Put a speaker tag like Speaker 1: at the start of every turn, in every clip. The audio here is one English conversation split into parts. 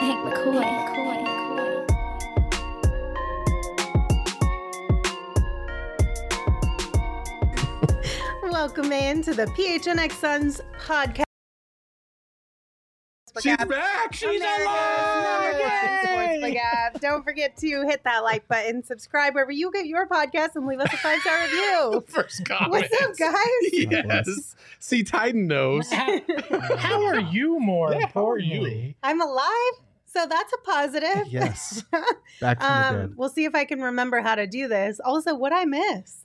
Speaker 1: Hank McCoy.
Speaker 2: Welcome in to the PHNX Suns podcast.
Speaker 3: She's back. She's
Speaker 2: America's number sports. Don't forget to hit that like button, subscribe wherever you get your podcast, and leave us a five star review.
Speaker 3: First comment.
Speaker 2: What's up, guys?
Speaker 3: Yes. See, Titan knows.
Speaker 4: How are you more
Speaker 3: Yeah, how are you?
Speaker 4: importantly?
Speaker 2: I'm alive, so that's a positive.
Speaker 5: Yes. Back from the
Speaker 2: um,
Speaker 5: dead.
Speaker 2: we'll see if I can remember how to do this. Also, what I miss?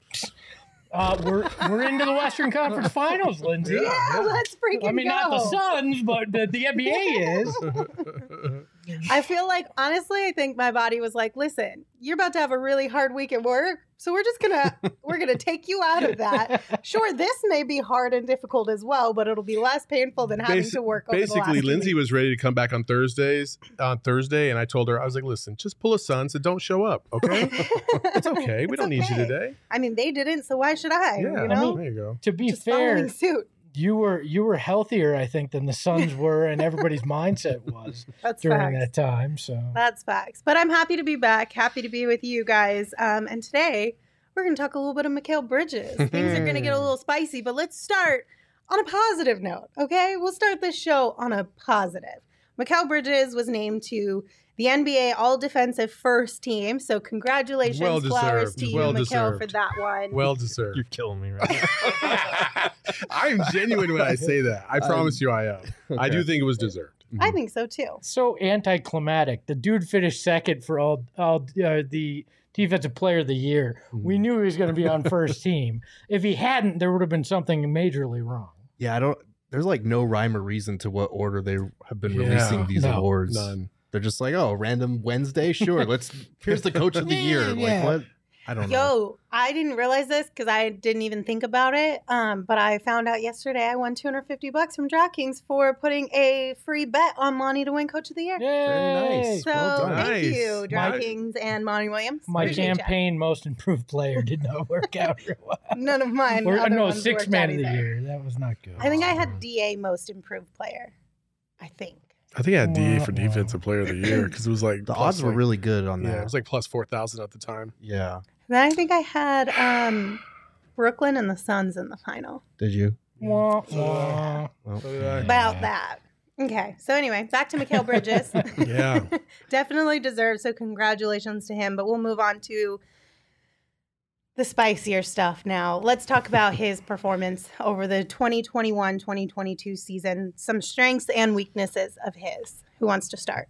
Speaker 4: Uh, we're we're into the Western Conference Finals, Lindsay.
Speaker 2: Yeah, let's freaking go.
Speaker 4: I mean,
Speaker 2: go.
Speaker 4: not the Suns, but the, the NBA is.
Speaker 2: I feel like honestly, I think my body was like, "Listen, you're about to have a really hard week at work, so we're just gonna we're gonna take you out of that. Sure, this may be hard and difficult as well, but it'll be less painful than having
Speaker 3: Basi-
Speaker 2: to work. Over the
Speaker 3: Basically,
Speaker 2: last
Speaker 3: Lindsay
Speaker 2: week.
Speaker 3: was ready to come back on Thursdays on Thursday, and I told her I was like, "Listen, just pull a sun, so don't show up, okay? it's okay. We
Speaker 2: It's
Speaker 3: don't need you today.
Speaker 2: I mean, they didn't, so why should I?
Speaker 3: Yeah,
Speaker 2: you know,
Speaker 3: there you go.
Speaker 4: to be
Speaker 2: just
Speaker 4: fair,
Speaker 2: suit.
Speaker 4: You were you were healthier, I think, than the Suns were, and everybody's mindset was
Speaker 2: That's
Speaker 4: during
Speaker 2: facts.
Speaker 4: that time. So
Speaker 2: That's facts. But I'm happy to be back. Happy to be with you guys. Um, and today we're going to talk a little bit of Mikal Bridges. Things are going to get a little spicy, but let's start on a positive note. Okay, we'll start this show on a positive. Mikal Bridges was named to the NBA All Defensive First Team. So congratulations,
Speaker 3: Well
Speaker 2: flowers to you,
Speaker 3: Well
Speaker 2: Mikal, for that one.
Speaker 3: Well deserved.
Speaker 5: You're killing me right now.
Speaker 3: I'm genuine when I say that. I promise you, I am. I do think it was deserved.
Speaker 2: I think so too.
Speaker 4: so anticlimactic. The dude finished second for all all uh, the defensive player of the year. We knew he was going to be on first team. If he hadn't, there would have been something majorly wrong.
Speaker 5: Yeah, I don't. There's like no rhyme or reason to what order they have been
Speaker 3: Yeah.
Speaker 5: releasing these
Speaker 4: No.
Speaker 5: awards.
Speaker 3: None.
Speaker 5: They're just like, oh, random Wednesday, sure. Let's. Here's the coach of the year.
Speaker 4: Yeah,
Speaker 5: Like
Speaker 4: yeah.
Speaker 5: what? I don't know.
Speaker 2: Yo, I didn't realize this because I didn't even think about it. Um, but I found out yesterday I won 250 bucks from DraftKings for putting a free bet on Monty to win Coach of the Year.
Speaker 4: Yay!
Speaker 5: nice.
Speaker 2: So
Speaker 5: Well
Speaker 2: thank
Speaker 3: Nice.
Speaker 2: you,
Speaker 3: My-
Speaker 2: DraftKings and Monty Williams.
Speaker 4: My
Speaker 2: Appreciate ya.
Speaker 4: campaign most improved player did not work out real well.
Speaker 2: None of mine.
Speaker 4: Or, no, six man of the year. That was not good.
Speaker 2: I think I had DA most improved player. I think.
Speaker 3: I think I had DA for
Speaker 4: Wow.
Speaker 3: defensive player of the year because it was like
Speaker 5: The
Speaker 3: plus
Speaker 5: odds were really good on that.
Speaker 3: Yeah, it was like plus four thousand at the time.
Speaker 5: yeah.
Speaker 2: Then I think I had um, Brooklyn and the Suns in the final.
Speaker 5: Did you?
Speaker 4: Wah, wah.
Speaker 5: Well,
Speaker 3: So did I.
Speaker 2: About that. Okay. So anyway, back to Mikal Bridges.
Speaker 3: Yeah.
Speaker 2: Definitely deserved. So congratulations to him. But we'll move on to the spicier stuff now. Let's talk about his performance over the 2021-2022 season. Some strengths and weaknesses of his. Who wants to start?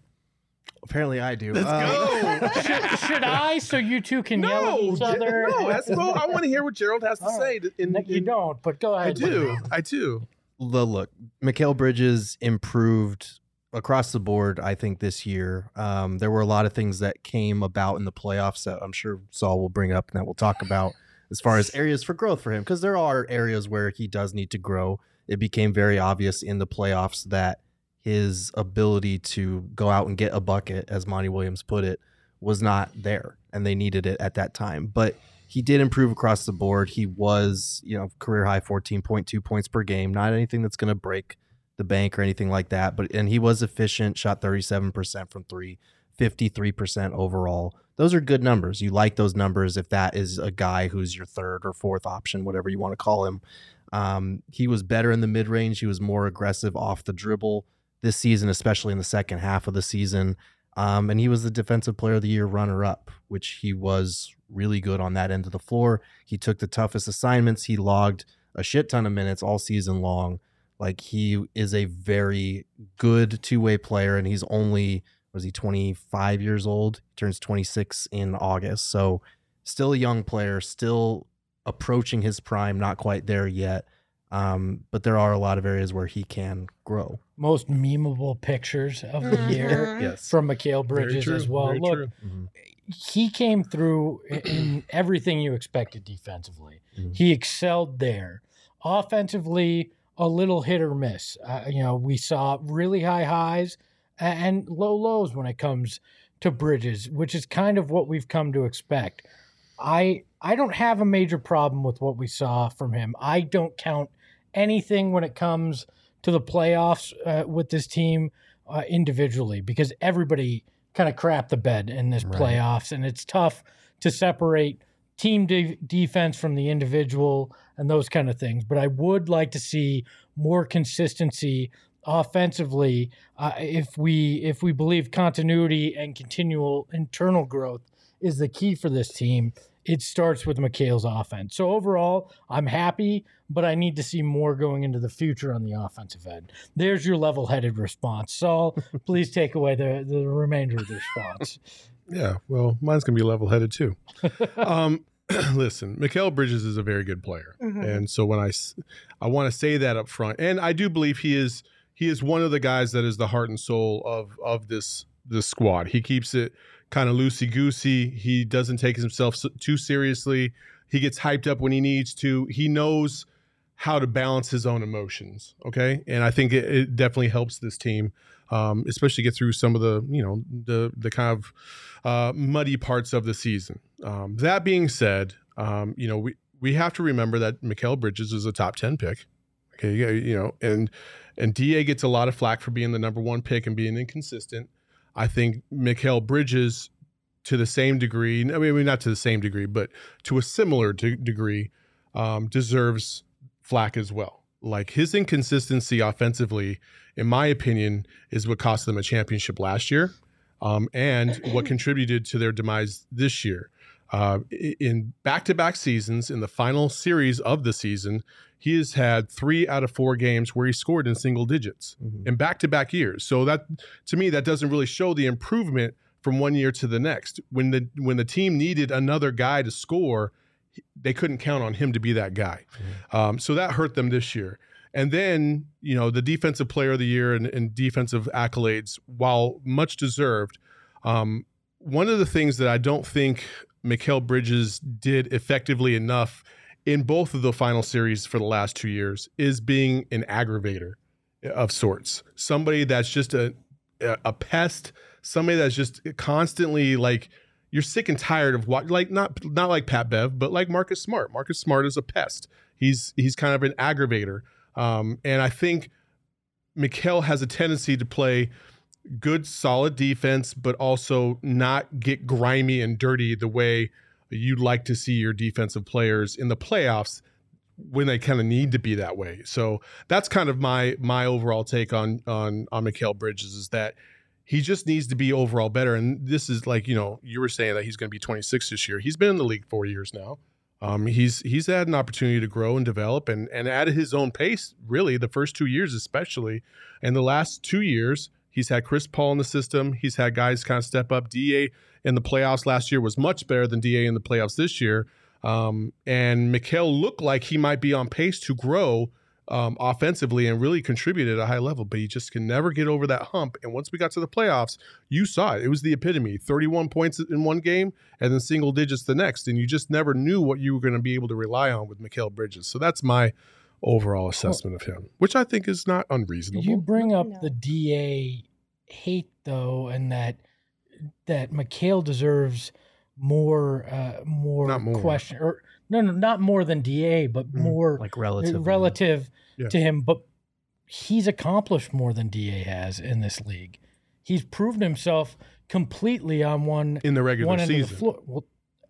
Speaker 5: Apparently I do.
Speaker 3: Let's
Speaker 5: Um,
Speaker 3: go.
Speaker 4: should, should I so you two can yell at
Speaker 3: No,
Speaker 4: each other?
Speaker 3: no. That's, well, I want to hear what Gerald has to
Speaker 4: All
Speaker 3: say.
Speaker 4: right.
Speaker 3: In,
Speaker 4: No, you don't, but go ahead.
Speaker 3: I do. I do.
Speaker 5: the look, Mikal Bridges improved across the board. I think this year, um, there were a lot of things that came about in the playoffs that I'm sure Saul will bring up and that we'll talk about as far as areas for growth for him because there are areas where he does need to grow. It became very obvious in the playoffs that his ability to go out and get a bucket, as Monty Williams put it, was not there, and they needed it at that time. But he did improve across the board. He was, you know, career high 14.2 points per game. Not anything that's going to break the bank or anything like that, but and he was efficient, shot 37% from 3, 53% overall. Those are good numbers. You like those numbers if that is a guy who's your third or fourth option, whatever you want to call him. Um, he was better in the mid range. He was more aggressive off the dribble this season, especially in the second half of the season. Um, and he was the defensive player of the year runner up, which he was really good on that end of the floor. He took the toughest assignments. He logged a shit ton of minutes all season long. Like he is a very good two way player, and he's only was he 25 years old? He turns 26 in August, so still a young player, still approaching his prime, not quite there yet. Um, but there are a lot of areas where he can grow.
Speaker 4: Most memeable pictures of the year
Speaker 2: Mhm.
Speaker 5: Yes.
Speaker 4: from
Speaker 3: Mikal
Speaker 4: Bridges
Speaker 3: true,
Speaker 4: as well.
Speaker 3: very
Speaker 4: Look,
Speaker 3: true.
Speaker 5: Mhm.
Speaker 4: he came through in- in everything you expected defensively.
Speaker 5: Mhm.
Speaker 4: He excelled there. Offensively, a little hit or miss. Uh, you know, we saw really high highs and low lows when it comes to Bridges, which is kind of what we've come to expect. I I don't have a major problem with what we saw from him. I don't count anything when it comes to the playoffs uh, with this team uh, individually because everybody kind of crap the bed in this
Speaker 5: Right.
Speaker 4: playoffs, and it's tough to separate team de- defense from the individual and those kind of things. But I would like to see more consistency offensively uh, if we if we believe continuity and continual internal growth is the key for this team. It starts with Mikal's offense. So overall, I'm happy, but I need to see more going into the future on the offensive end. There's your level-headed response. Saul, please take away the, the remainder of the response.
Speaker 3: Yeah, well, mine's gonna be level headed too. um, listen, Mikal Bridges is a very good player,
Speaker 2: Mhm.
Speaker 3: and so when I, I want to say that up front, and I do believe he is he is one of the guys that is the heart and soul of of this this squad. He keeps it kind of loosey goosey. He doesn't take himself too seriously. He gets hyped up when he needs to. He knows how to balance his own emotions. Okay, and I think it, it definitely helps this team, um, especially get through some of the you know the the kind of uh, muddy parts of the season. Um, that being said, um, you know we we have to remember that Mikal Bridges is a top ten pick. Okay, you- know, and and Da gets a lot of flack for being the number one pick and being inconsistent. I think Mikal Bridges, to the same degree, I mean, not to the same degree, but to a similar de- degree, um, deserves flack as well. Like his inconsistency offensively, in my opinion, is what cost them a championship last year, um, and what contributed to their demise this year. Uh, in back-to-back seasons, in the final series of the season, he has had three out of four games where he scored in single digits
Speaker 5: Mhm.
Speaker 3: in back-to-back years. So that, to me, that doesn't really show the improvement from one year to the next. When the when the team needed another guy to score, they couldn't count on him to be that guy. Um, so that hurt them this year. And then, you know, the defensive player of the year and, and defensive accolades, while much deserved, um, one of the things that I don't think Mikal Bridges did effectively enough in both of the final series for the last two years is being an aggravator of sorts. Somebody that's just a a pest, somebody that's just constantly like you're sick and tired of what like not not like Pat Bev, but like Marcus Smart. Marcus Smart is a pest. He's he's kind of an aggravator. Um, and I think Mikal has a tendency to play good, solid defense, but also not get grimy and dirty the way you'd like to see your defensive players in the playoffs when they kind of need to be that way. So that's kind of my my overall take on on on Mikal Bridges is that he just needs to be overall better. And this is like you know you were saying that he's going to be 26 this year. He's been in the league four years now. Um, he's he's had an opportunity to grow and develop and and at his own pace. Really, the first two years especially, and the last two years he's had Chris Paul in the system. He's had guys kind of step up. Da in the playoffs last year was much better than Da in the playoffs this year. Um, and Mikal looked like he might be on pace to grow um, offensively and really contribute at a high level, but he just can never get over that hump. And once we got to the playoffs, you saw it. It was the epitome 31 points in one game and then single digits the next. And you just never knew what you were going to be able to rely on with Mikal Bridges. So that's my overall assessment of him, which I think is not unreasonable.
Speaker 4: You bring up
Speaker 2: No.
Speaker 4: the DA hate though, and that that Mikal deserves more uh more,
Speaker 3: Not more.
Speaker 4: question or no no not more than DA, but
Speaker 3: Mm,
Speaker 4: more
Speaker 5: Like relative.
Speaker 4: relative
Speaker 3: Yeah.
Speaker 4: to him. But he's accomplished more than DA has in this league. He's proven himself completely on one
Speaker 3: in the regular
Speaker 4: one end the
Speaker 3: season.
Speaker 4: floor. Well,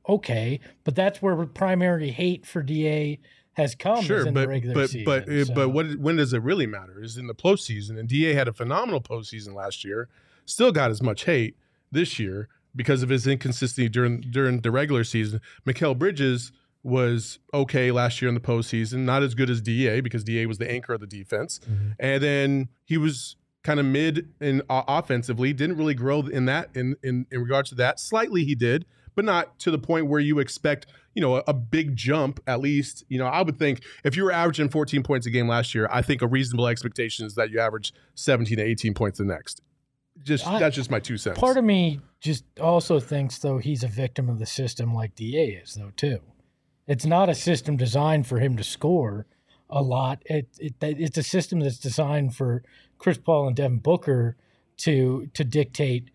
Speaker 4: okay, but that's where primary hate for DA has come.
Speaker 3: Sure,
Speaker 4: in
Speaker 3: but
Speaker 4: the regular
Speaker 3: but
Speaker 4: season.
Speaker 3: but uh,
Speaker 4: so-
Speaker 3: but what when does it really matter? Is in the postseason, and Da had a phenomenal postseason last year. Still got as much hate this year because of his inconsistency during during the regular season. Mikal Bridges was okay last year in the postseason, not as good as Da because Da was the anchor of the defense,
Speaker 5: Mhm.
Speaker 3: and then he was kind of mid in uh, offensively. Didn't really grow in that in in in regards to that. Slightly he did, but not to the point where you expect, you know, a, a big jump at least. You know, I would think if you were averaging 14 points a game last year, I think a reasonable expectation is that you average 17 to 18 points the next. Just
Speaker 4: I-
Speaker 3: that's just my two cents.
Speaker 4: Part of me just also thinks though he's a victim of the system like Da is though too. It's not a system designed for him to score a lot. It, it it's a system that's designed for Chris Paul and Devin Booker to to dictate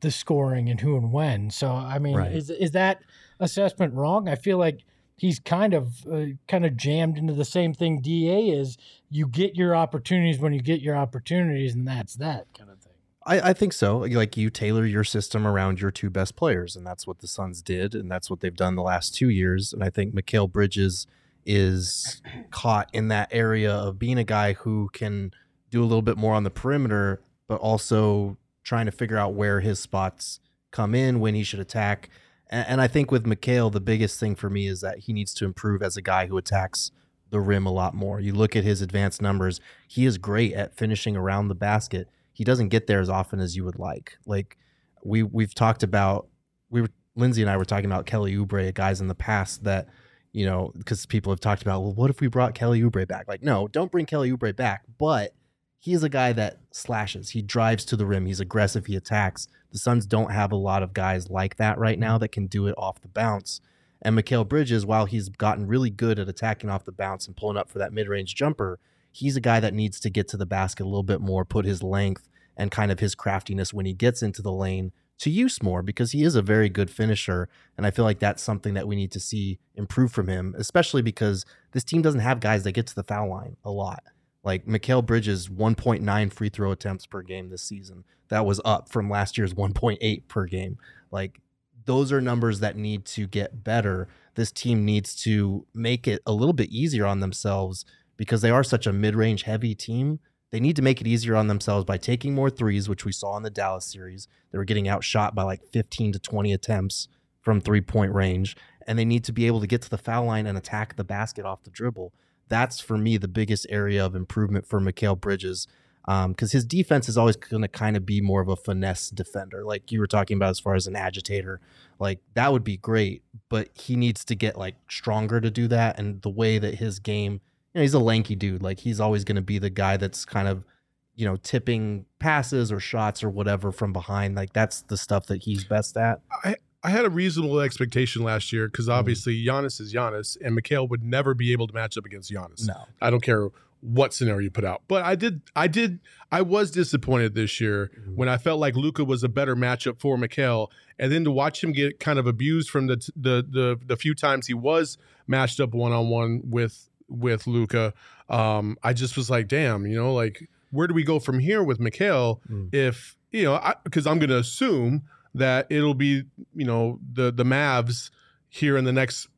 Speaker 4: the scoring and who and when. So I mean,
Speaker 5: Right.
Speaker 4: is is that assessment wrong? I feel like he's kind of uh, kind of jammed into the same thing Da is. You get your opportunities when you get your opportunities, and that's that kind of thing.
Speaker 5: I, I think so. Like you tailor your system around your two best players, and that's what the Suns did, and that's what they've done the last two years. And I think Mikal Bridges is caught in that area of being a guy who can do a little bit more on the perimeter, but also trying to figure out where his spots come in, when he should attack. And, and I think with Mikal, the biggest thing for me is that he needs to improve as a guy who attacks the rim a lot more. You look at his advanced numbers, he is great at finishing around the basket. He doesn't get there as often as you would like. Like we we've talked about we were Lindsay and I were talking about Kelly Oubre, guys in the past that you know, because people have talked about, well, what if we brought Kelly Oubre back? Like, no, don't bring Kelly Oubre back. But he is a guy that slashes. He drives to the rim. He's aggressive. He attacks. The Suns don't have a lot of guys like that right now that can do it off the bounce. And Mikal Bridges, while he's gotten really good at attacking off the bounce and pulling up for that mid range jumper, he's a guy that needs to get to the basket a little bit more, put his length and kind of his craftiness when he gets into the lane to use more because he is a very good finisher. And I feel like that's something that we need to see improve from him, especially because this team doesn't have guys that get to the foul line a lot. Like Mikal Bridges, 1.9 free throw attempts per game this season. That was up from last year's 1.8 per game. Like those are numbers that need to get better. This team needs to make it a little bit easier on themselves because they are such a mid range heavy team. They need to make it easier on themselves by taking more threes, which we saw in the Dallas series. They were getting outshot by like 15 to 20 attempts from three point range. And they need to be able to get to the foul line and attack the basket off the dribble. That's for me the biggest area of improvement for Mikal Bridges Um, because his defense is always going to kind of be more of a finesse defender, like you were talking about as far as an agitator. Like that would be great, but he needs to get like stronger to do that. And the way that his game, you know, he's a lanky dude. Like he's always going to be the guy that's kind of, you know, tipping passes or shots or whatever from behind. Like that's the stuff that he's best at.
Speaker 3: I, I had a reasonable expectation last year because mm. obviously Giannis is Giannis, and Mikal would never be able to match up against Giannis.
Speaker 5: No.
Speaker 3: I don't care what scenario you put out. But I did, I did, I was disappointed this year
Speaker 5: Mm-hmm.
Speaker 3: when I felt like Luka was a better matchup for Mikal, and then to watch him get kind of abused from the the the, the few times he was matched up one on one with with Luka, um, I just was like, damn, you know, like where do we go from here with Mikal?
Speaker 5: Mm.
Speaker 3: If you know, I because I'm going to assume that it'll be you know the the Mavs here in the next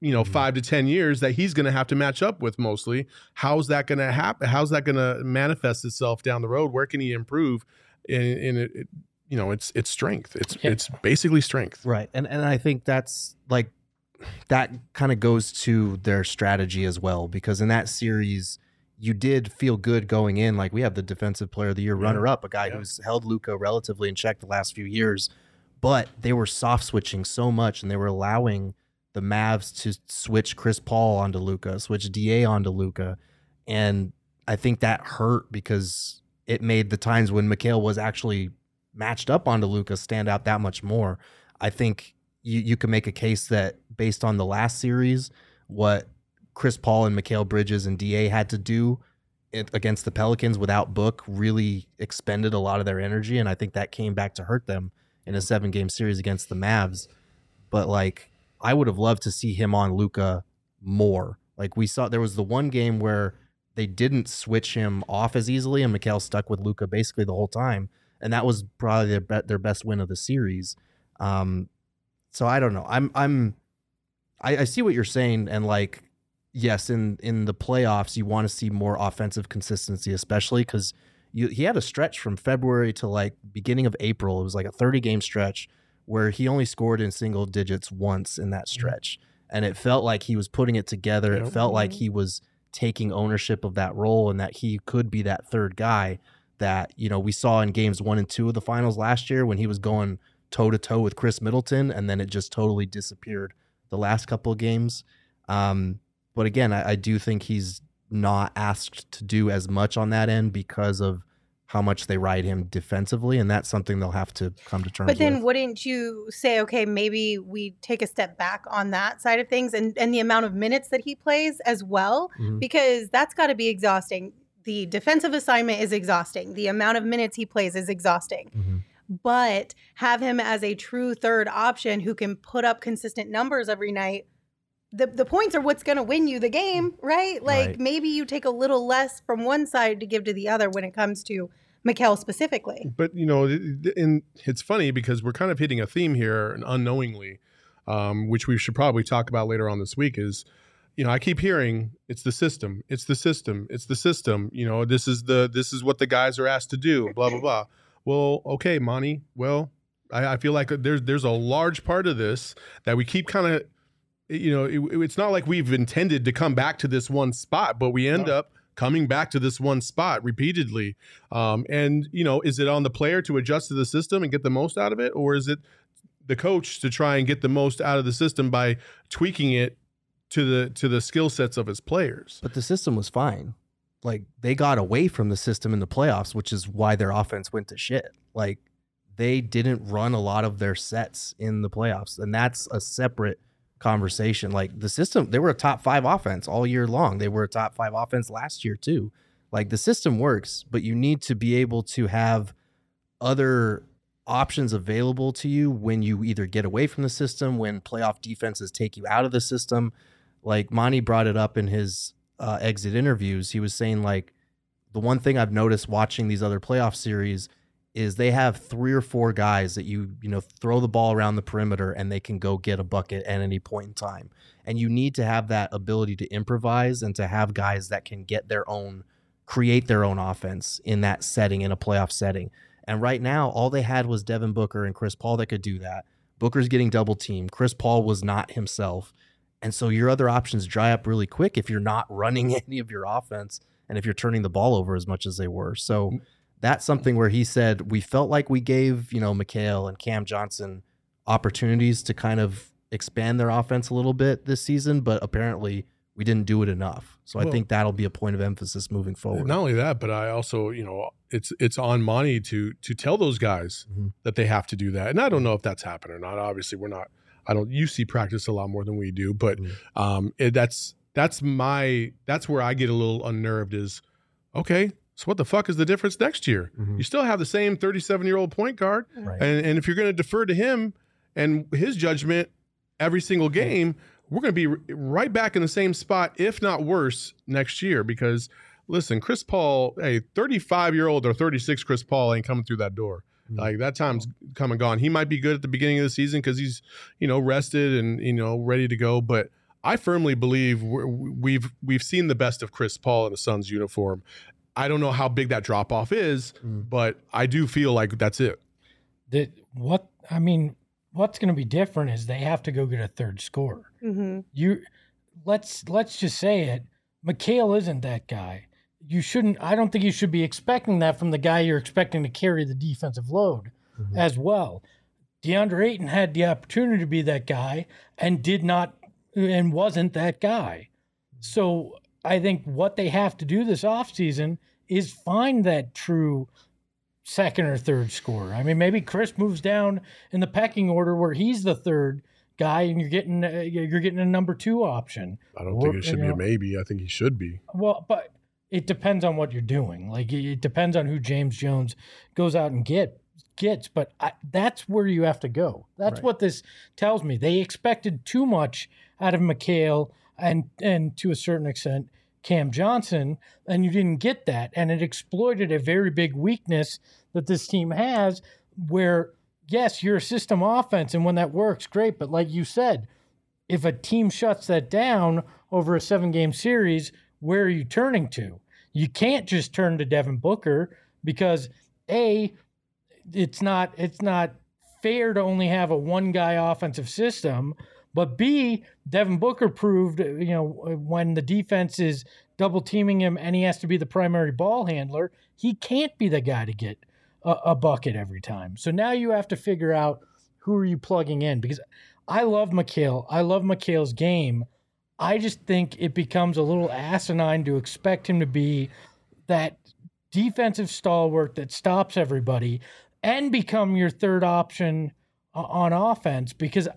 Speaker 3: you know
Speaker 5: Mhm.
Speaker 3: five to ten years that he's going to have to match up with mostly how's that going to happen how's that going to manifest itself down the road where can he improve And, in it, it- you know it's it's strength it's
Speaker 4: Yeah.
Speaker 3: it's basically strength
Speaker 5: Right. And and I think that's like that kind of goes to their strategy as well because in that series you did feel good going in like we have the defensive player of the year runner up a guy
Speaker 3: Yeah.
Speaker 5: who's held Luka relatively in check the last few years but they were soft switching so much and they were allowing the Mavs to switch Chris Paul onto Luka, switch DA onto Luka and I think that hurt because it made the times when Mikal was actually matched up onto Luka stand out that much more. I think you you can make a case that based on the last series, what Chris Paul and Mikal Bridges and Da had to do against the Pelicans without Book really expended a lot of their energy, and I think that came back to hurt them in a seven game series against the Mavs. But like, I would have loved to see him on Luka more. Like we saw, there was the one game where they didn't switch him off as easily, and Mikal stuck with Luka basically the whole time, and that was probably their be- their best win of the series. Um, so I don't know. I'm I'm I, I see what you're saying, and like yes, in in the playoffs, you want to see more offensive consistency, especially because you he had a stretch from February to like beginning of April. It was like a 30 game stretch where he only scored in single digits once in that stretch, and it felt like he was putting it together. It felt like he was taking ownership of that role and that he could be that third guy that you know we saw in games one and two of the finals last year when he was going toe to toe with Khris Middleton, and then it just totally disappeared the last couple of games. Um, but again, I, I do think he's not asked to do as much on that end because of how much they ride him defensively, and that's something they'll have to come to terms
Speaker 2: But then
Speaker 5: with.
Speaker 2: wouldn't you say, okay, maybe we take a step back on that side of things and, and the amount of minutes that he plays as well?
Speaker 5: Mhm.
Speaker 2: Because that's got to be exhausting. The defensive assignment is exhausting. The amount of minutes he plays is exhausting.
Speaker 5: Mhm.
Speaker 2: But have him as a true third option who can put up consistent numbers every night. The, the points are what's going to win you the game, right? Like
Speaker 5: Right.
Speaker 2: maybe you take a little less from one side to give to the other when it comes to Mikal specifically.
Speaker 3: But you know, th- th- and it's funny because we're kind of hitting a theme here and unknowingly, um, which we should probably talk about later on this week. Is you know, I keep hearing it's the system, it's the system, it's the system. You know, this is the this is what the guys are asked to do. Blah blah blah. Well, okay, Monty. Well, I, I feel like there's there's a large part of this that we keep kind of. You know, it, it's not like we've intended to come back to this one spot, but we end
Speaker 4: No.
Speaker 3: up coming back to this one spot repeatedly. Um, and you know, is it on the player to adjust to the system and get the most out of it, or is it the coach to try and get the most out of the system by tweaking it to the to the skill sets of his players?
Speaker 5: But the system was fine. Like they got away from the system in the playoffs, which is why their offense went to shit. Like they didn't run a lot of their sets in the playoffs, and that's a separate conversation. Like the system, they were a top five offense all year long. They were a top five offense last year too. Like the system works, but you need to be able to have other options available to you when you either get away from the system, when playoff defenses take you out of the system. Like Monty brought it up in his uh, exit interviews. He was saying like the one thing I've noticed watching these other playoff series is they have three or four guys that you you know throw the ball around the perimeter and they can go get a bucket at any point in time. And you need to have that ability to improvise and to have guys that can get their own create their own offense in that setting in a playoff setting. And right now all they had was Devin Booker and Chris Paul that could do that. Booker's getting double teamed. Chris Paul was not himself. And so your other options dry up really quick if you're not running any of your offense and if you're turning the ball over as much as they were. So that's something where he said we felt like we gave, you know, Mikal and Cam Johnson opportunities to kind of expand their offense a little bit this season, but apparently we didn't do it enough. So I think that'll be a point of emphasis moving forward.
Speaker 3: Not only that, but I also, you know, it's it's on Monty to to tell those guys
Speaker 5: Mhm.
Speaker 3: that they have to do that. And I don't know if that's happened or not. Obviously, we're not. I don't. You see practice a lot more than we do, but
Speaker 5: Mhm.
Speaker 3: um, it, that's that's my that's where I get a little unnerved. Is okay. So what the fuck is the difference next year?
Speaker 5: Mhm.
Speaker 3: You still have the same 37 year old point guard,
Speaker 5: Right.
Speaker 3: and and if you're going to defer to him and his judgment every single game, we're going to be right back in the same spot, if not worse, next year. Because listen, Chris Paul, a 35 year old or 36 Chris Paul ain't coming through that door.
Speaker 5: Mhm.
Speaker 3: Like that time's come and gone. He might be good at the beginning of the season because he's you know rested and you know ready to go, but. I firmly believe we're, we've we've seen the best of Chris Paul in a Suns uniform. I don't know how big that drop off is,
Speaker 5: Mm.
Speaker 3: but I do feel like that's it.
Speaker 4: That what I mean, what's going to be different is they have to go get a third scorer.
Speaker 2: Mm-hmm.
Speaker 4: You let's let's just say it. Mikal isn't that guy. You shouldn't. I don't think you should be expecting that from the guy you're expecting to carry the defensive load
Speaker 5: Mhm.
Speaker 4: as well. DeAndre Ayton had the opportunity to be that guy and did not and wasn't that guy. So I think what they have to do this offseason is find that true second or third scorer. I mean, maybe Chris moves down in the pecking order where he's the third guy, and you're getting uh, you're getting a number two option.
Speaker 3: I don't
Speaker 4: Or,
Speaker 3: think it should be
Speaker 4: know-
Speaker 3: a maybe. I think he should be.
Speaker 4: Well, but it depends on what you're doing. Like it it depends on who James Jones goes out and get gets. But I, that's where you have to go. That's
Speaker 5: Right.
Speaker 4: what this tells me. They expected too much out of Mikal and and to a certain extent Cam Johnson, and you didn't get that, and it exploited a very big weakness that this team has, where yes, you're a system offense, and when that works, great. But like you said, if a team shuts that down over a seven game series, where are you turning to? You can't just turn to Devin Booker because A, it's not it's not fair to only have a one guy offensive system, but B, Devin Booker proved, uh, you know, uh, when the defense is double teaming him and he has to be the primary ball handler, he can't be the guy to get a, a bucket every time. So now you have to figure out who are you plugging in? Because I love Mikal. I love Mikal's game. I just think it becomes a little asinine to expect him to be that defensive stalwart that stops everybody and become your third option uh, on offense because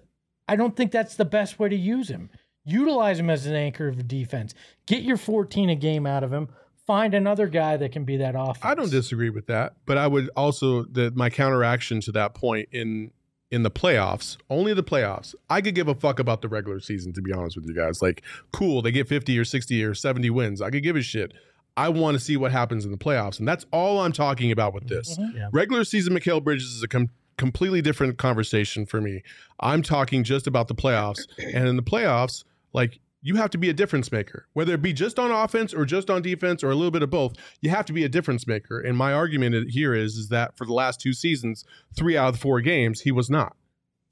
Speaker 4: I don't think that's the best way to use him. Utilize him as an anchor of defense. Get your 14 a game out of him. Find another guy that can be that offense.
Speaker 3: I don't disagree with that, but I would also the my counteraction to that point in in the playoffs, only the playoffs. I could give a fuck about the regular season, to be honest with you guys. Like, cool, they get 50 or 60 or 70 wins. I could give a shit. I want to see what happens in the playoffs. And that's all I'm talking about with this.
Speaker 4: Mhm.
Speaker 5: Yeah.
Speaker 3: Regular season Mikal Bridges is a com- completely different conversation for me. I'm talking just about the playoffs. And in the playoffs, like you have to be a difference maker, whether it be just on offense or just on defense or a little bit of both. You have to be a difference maker. And my argument here is is that for the last two seasons, three out of the four games, he was not.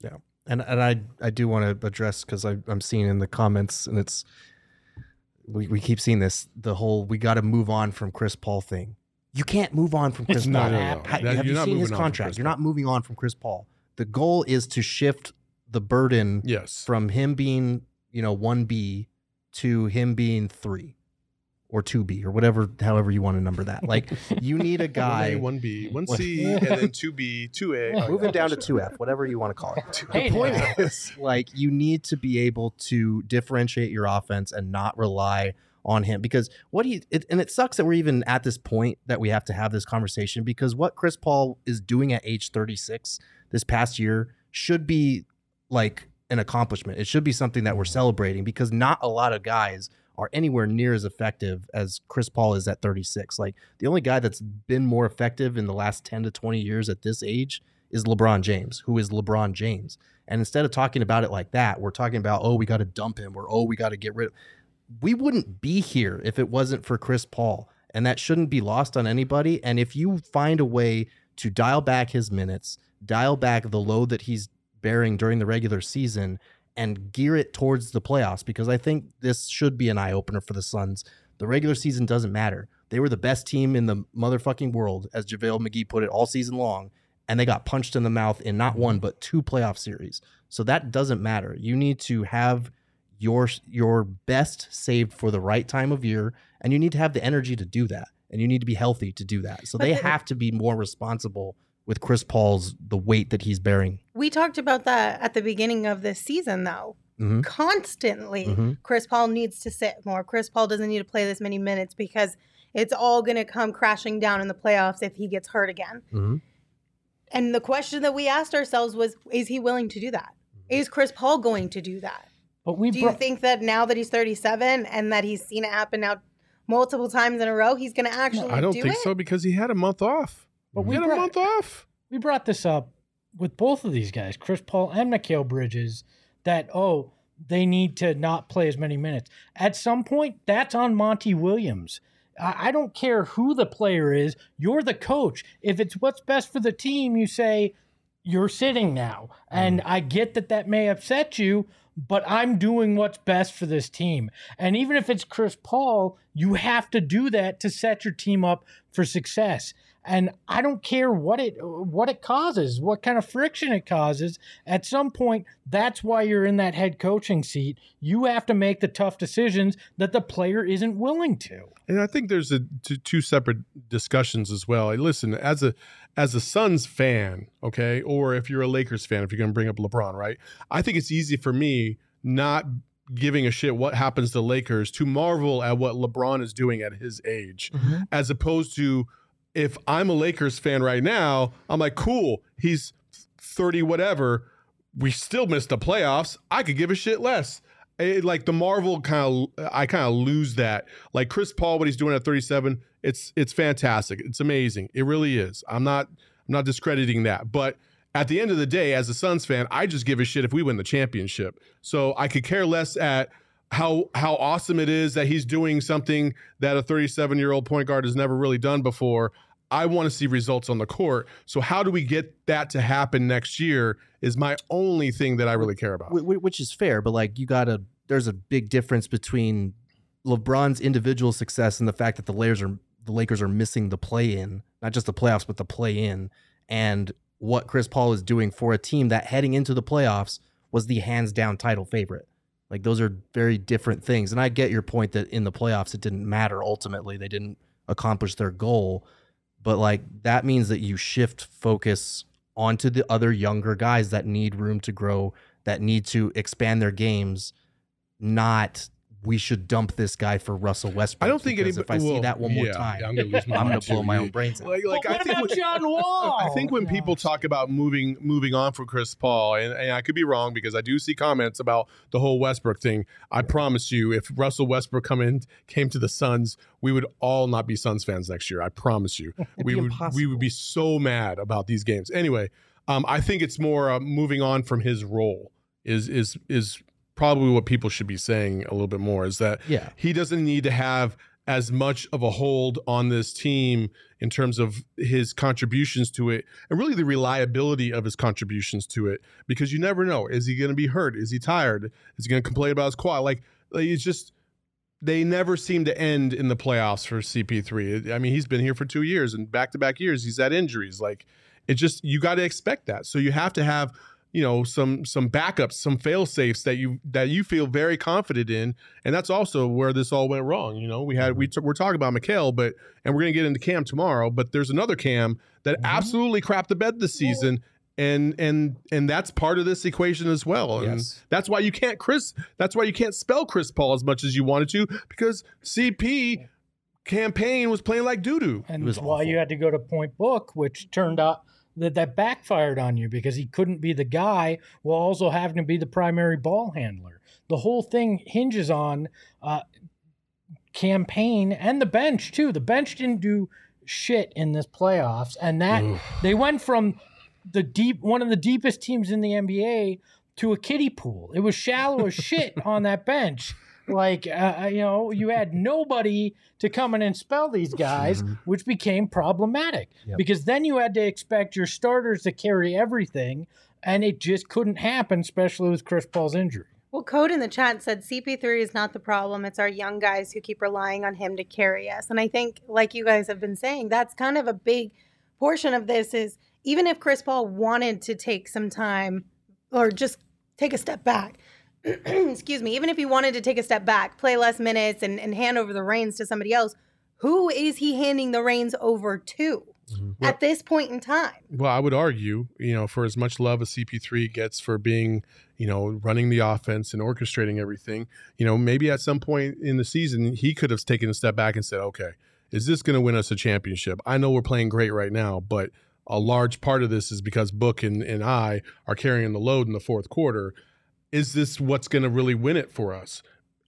Speaker 3: Yeah.
Speaker 5: And and I I do want to address because I'm seeing in the comments and it's we, we keep seeing this the whole we got to move on from Chris Paul thing. You can't move on from Chris
Speaker 4: It's
Speaker 5: Paul.
Speaker 4: not
Speaker 3: no, no.
Speaker 4: happening.
Speaker 3: That-
Speaker 5: have
Speaker 3: you're not
Speaker 5: seen his
Speaker 3: moving
Speaker 5: contract? You're not moving on from Chris Paul. The goal is to shift the burden
Speaker 3: Yes.
Speaker 5: from him being you know one B to him being three or two B or whatever however you want to number that. Like you need a guy.
Speaker 3: one B, 1C, and then two B, two A.
Speaker 5: Oh, moving down to two F, whatever you want to call it. The point is, like, you need to be able to differentiate your offense and not rely on him because what he it, and it sucks that we're even at this point that we have to have this conversation because what Chris Paul is doing at age 36 this past year should be like an accomplishment. It should be something that we're celebrating because not a lot of guys are anywhere near as effective as Chris Paul is at 36. Like the only guy that's been more effective in the last 10 to 20 years at this age is LeBron James, who is LeBron James. And instead of talking about it like that, we're talking about, oh, we got to dump him or oh, we got to get rid of we wouldn't be here if it wasn't for Chris Paul. And that shouldn't be lost on anybody. And if you find a way to dial back his minutes, dial back the load that he's bearing during the regular season, and gear it towards the playoffs, because I think this should be an eye opener for the Suns. The regular season doesn't matter. They were the best team in the motherfucking world, as JaVale McGee put it, all season long. And they got punched in the mouth in not one, but two playoff series. So that doesn't matter. You need to have your your best saved for the right time of year and you need to have the energy to do that and you need to be healthy to do that so they
Speaker 2: the-
Speaker 5: have to be more responsible with Chris Paul's the weight that he's bearing
Speaker 2: We talked about that at the beginning of this season, though.
Speaker 5: Mhm.
Speaker 2: Constantly,
Speaker 5: Mhm.
Speaker 2: Chris Paul needs to sit more. Chris Paul doesn't need to play this many minutes because it's all going to come crashing down in the playoffs if he gets hurt again.
Speaker 5: Mhm.
Speaker 2: And the question that we asked ourselves was is he willing to do that? Is Chris Paul going to do that?
Speaker 4: But we
Speaker 2: Do you think that now that he's 37 and that he's seen it happen now multiple times in a row, he's going to actually
Speaker 3: I don't
Speaker 2: do
Speaker 3: think
Speaker 2: it?
Speaker 3: so because he had a month off.
Speaker 4: But
Speaker 3: he
Speaker 4: we
Speaker 3: had a month off.
Speaker 4: we brought this up with both of these guys, Chris Paul and Mikal Bridges, that oh, they need to not play as many minutes. At some point, that's on Monty Williams. I, I don't care who the player is, you're the coach. If it's what's best for the team, you say you're sitting now. And mm. I get that that may upset you, but I'm doing what's best for this team. And even if it's Chris Paul, you have to do that to set your team up for success. And I don't care what it what it causes, what kind of friction it causes. At some point, that's why you're in that head coaching seat. You have to make the tough decisions that the player isn't willing to.
Speaker 3: And I think there's a two, two separate discussions as well. Hey, Listen, as a as a Suns fan, okay, or if you're a Lakers fan, if you're going to bring up LeBron, right? I think it's easy for me not giving a shit what happens to Lakers to marvel at what LeBron is doing at his age, mm-hmm. as opposed to if I'm a Lakers fan right now, I'm like, cool, he's 30 whatever. We still missed the playoffs. I could give a shit less. It, like the Marvel kind of, I kind of lose that. Like Chris Paul, what he's doing at 37, it's it's fantastic. It's amazing. It really is. I'm not I'm not discrediting that, but at the end of the day, as a Suns fan, I just give a shit if we win the championship. So I could care less at how how awesome it is that he's doing something that a 37 year old point guard has never really done before. I want to see results on the court. So how do we get that to happen next year? Is my only thing that I really care about.
Speaker 5: Wh- wh- which is fair but like you gotta there's a big difference between LeBron's individual success and the fact that the Lakers are the Lakers are missing the play in not just the playoffs but the play in and what Chris Paul is doing for a team that heading into the playoffs was the hands down title favorite. Like those are very different things. And I get your point that in the playoffs it didn't matter ultimately. They didn't accomplish their goal. But like that means that you shift focus onto the other younger guys that need room to grow, that need to expand their games, not we should dump this guy for Russell Westbrook.
Speaker 3: I don't think
Speaker 5: because
Speaker 3: anybody.
Speaker 5: if I see that one more
Speaker 3: yeah,
Speaker 5: time,
Speaker 3: yeah, I'm gonna lose my
Speaker 5: I'm gonna blow my own brains out.
Speaker 3: Like, like
Speaker 4: But
Speaker 3: I
Speaker 4: what
Speaker 3: think
Speaker 4: about
Speaker 3: when-
Speaker 4: John Wall?
Speaker 3: I think when people talk about moving moving on for Chris Paul, and, and I could be wrong because I do see comments about the whole Westbrook thing. I promise you, if Russell Westbrook come in came to the Suns, we would all not be Suns fans next year. I promise you, we
Speaker 5: be
Speaker 3: would we would be so mad about these games. Anyway, um, I think it's more uh, moving on from his role is is is probably what people should be saying a little bit more is that
Speaker 5: yeah.
Speaker 3: he doesn't need to have as much of a hold on this team in terms of his contributions to it and really the reliability of his contributions to it because you never know. Is he going to be hurt? Is he tired? Is he going to complain about his quad? Like, like it's just they never seem to end in the playoffs for CP3 I mean he's been here for 2 years and back to back years he's had injuries. Like it just you got to expect that. So you have to have you know some some backups some fail safes that you that you feel very confident in. And that's also where this all went wrong you know? We had we t- we're talking about Mikal but and we're going to get into Cam tomorrow but there's another Cam that
Speaker 4: Mhm.
Speaker 3: absolutely crapped the bed this season. And and and that's part of this equation as well. And
Speaker 5: Yes.
Speaker 3: that's why you can't Chris that's why you can't spell Chris Paul as much as you wanted to because CP Cam Payne was playing like doo doo
Speaker 4: and
Speaker 5: It was
Speaker 4: that's why
Speaker 5: awful.
Speaker 4: you had to go to point book, which turned out that that backfired on you because he couldn't be the guy while also having to be the primary ball handler. The whole thing hinges on uh, Cam Payne and the bench too. The bench didn't do shit in this playoffs, and that they went from the deep one of the deepest teams in the NBA to a kiddie pool. It was shallow as shit on that bench. Like uh, you know, you had nobody to come in and spell these guys, which became problematic
Speaker 5: Yep.
Speaker 4: because then you had to expect your starters to carry everything, and it just couldn't happen, especially with Chris Paul's injury.
Speaker 2: Well, Code in the chat said CP3 is not the problem. It's our young guys who keep relying on him to carry us. And I think, like you guys have been saying, that's kind of a big portion of this is even if Chris Paul wanted to take some time or just take a step back, excuse me, even if he wanted to take a step back, play less minutes and, and hand over the reins to somebody else, who is he handing the reins over to mm-hmm. at this point in time?
Speaker 3: Well, I would argue, you know, for as much love as CP3 gets for being, you know, running the offense and orchestrating everything, you know, maybe at some point in the season, he could have taken a step back and said, okay, is this going to win us a championship? I know we're playing great right now, but a large part of this is because Book and, and I are carrying the load in the fourth quarter. Is this what's going to really win it for us?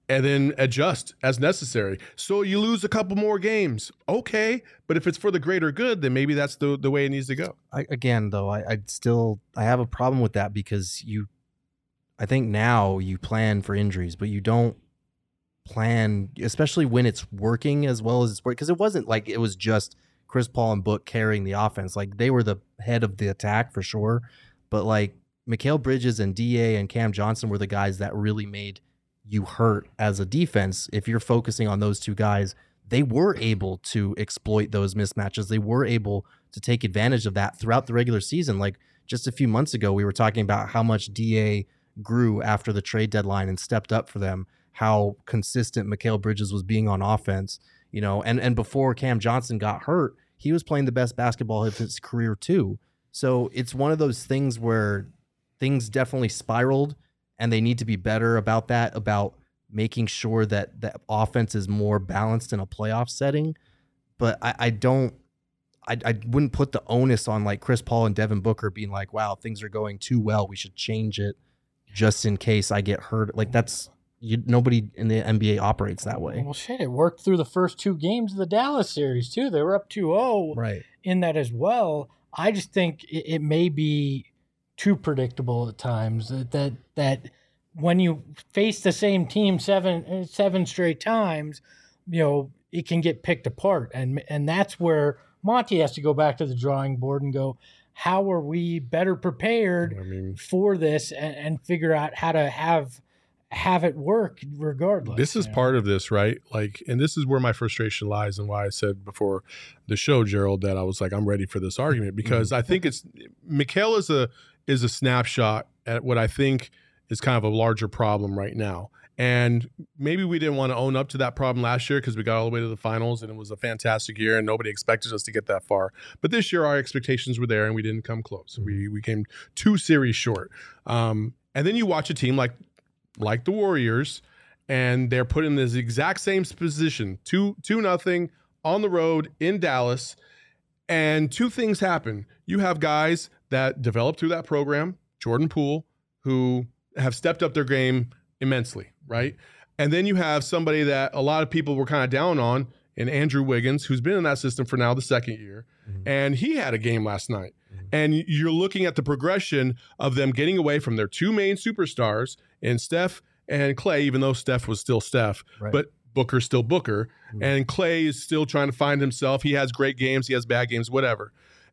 Speaker 3: and then adjust as necessary. So you lose a couple more games, okay. But if it's for the greater good, then maybe that's the the way it needs to go.
Speaker 5: I, again though I, I still i have a problem with that because you i think now you plan for injuries but you don't plan especially when it's working as well as it's working because it wasn't like it was just chris paul and book carrying the offense like they were the head of the attack for sure but like Mikal Bridges and DA and Cam Johnson were the guys that really made you hurt as a defense. If you're focusing on those two guys, they were able to exploit those mismatches. They were able to take advantage of that throughout the regular season. Like just a few months ago, we were talking about how much DA grew after the trade deadline and stepped up for them, how consistent Mikal Bridges was being on offense, you know, and, and before Cam Johnson got hurt, he was playing the best basketball of his career too. So it's one of those things where things definitely spiraled and they need to be better about that, about making sure that the offense is more balanced in a playoff setting. But I, I don't I, I wouldn't put the onus on like Chris Paul and Devin Booker being like, wow, things are going too well. We should change it just in case I get hurt. Like that's you, nobody in the NBA operates that way.
Speaker 4: Well, shit, it worked through the first two games of the Dallas series too. They were up 2-0
Speaker 5: Right.
Speaker 4: in that as well. I just think it, it may be too predictable at times that, that that when you face the same team seven seven straight times, you know it can get picked apart, and and that's where Monty has to go back to the drawing board and go, how are we better prepared
Speaker 3: I mean,
Speaker 4: for this and, and figure out how to have have it work regardless.
Speaker 3: This is
Speaker 4: you know?
Speaker 3: part of this, right? Like, and this is where my frustration lies, and why I said before the show, Gerald, that I was like, I'm ready for this argument mm-hmm. because I think it's Mikal is a is a snapshot at what I think is kind of a larger problem right now. And maybe we didn't want to own up to that problem last year because we got all the way to the finals and it was a fantastic year and nobody expected us to get that far. But this year, our expectations were there and we didn't come close. We we came two series short. Um, and then you watch a team like like the Warriors, and they're put in this exact same position, two two nothing on the road in Dallas, and two things happen. You have guys that developed through that program, Jordan Poole, who have stepped up their game immensely, right? And then you have somebody that a lot of people were kind of down on, in Andrew Wiggins, who's been in that system for now the second year, and he had a game last night. And you're looking at the progression of them getting away from their two main superstars in Steph and Clay, even though Steph was still Steph,
Speaker 5: Right.
Speaker 3: but Booker's still Booker.
Speaker 5: Mhm.
Speaker 3: And Clay is still trying to find himself. He has great games, he has bad games, whatever.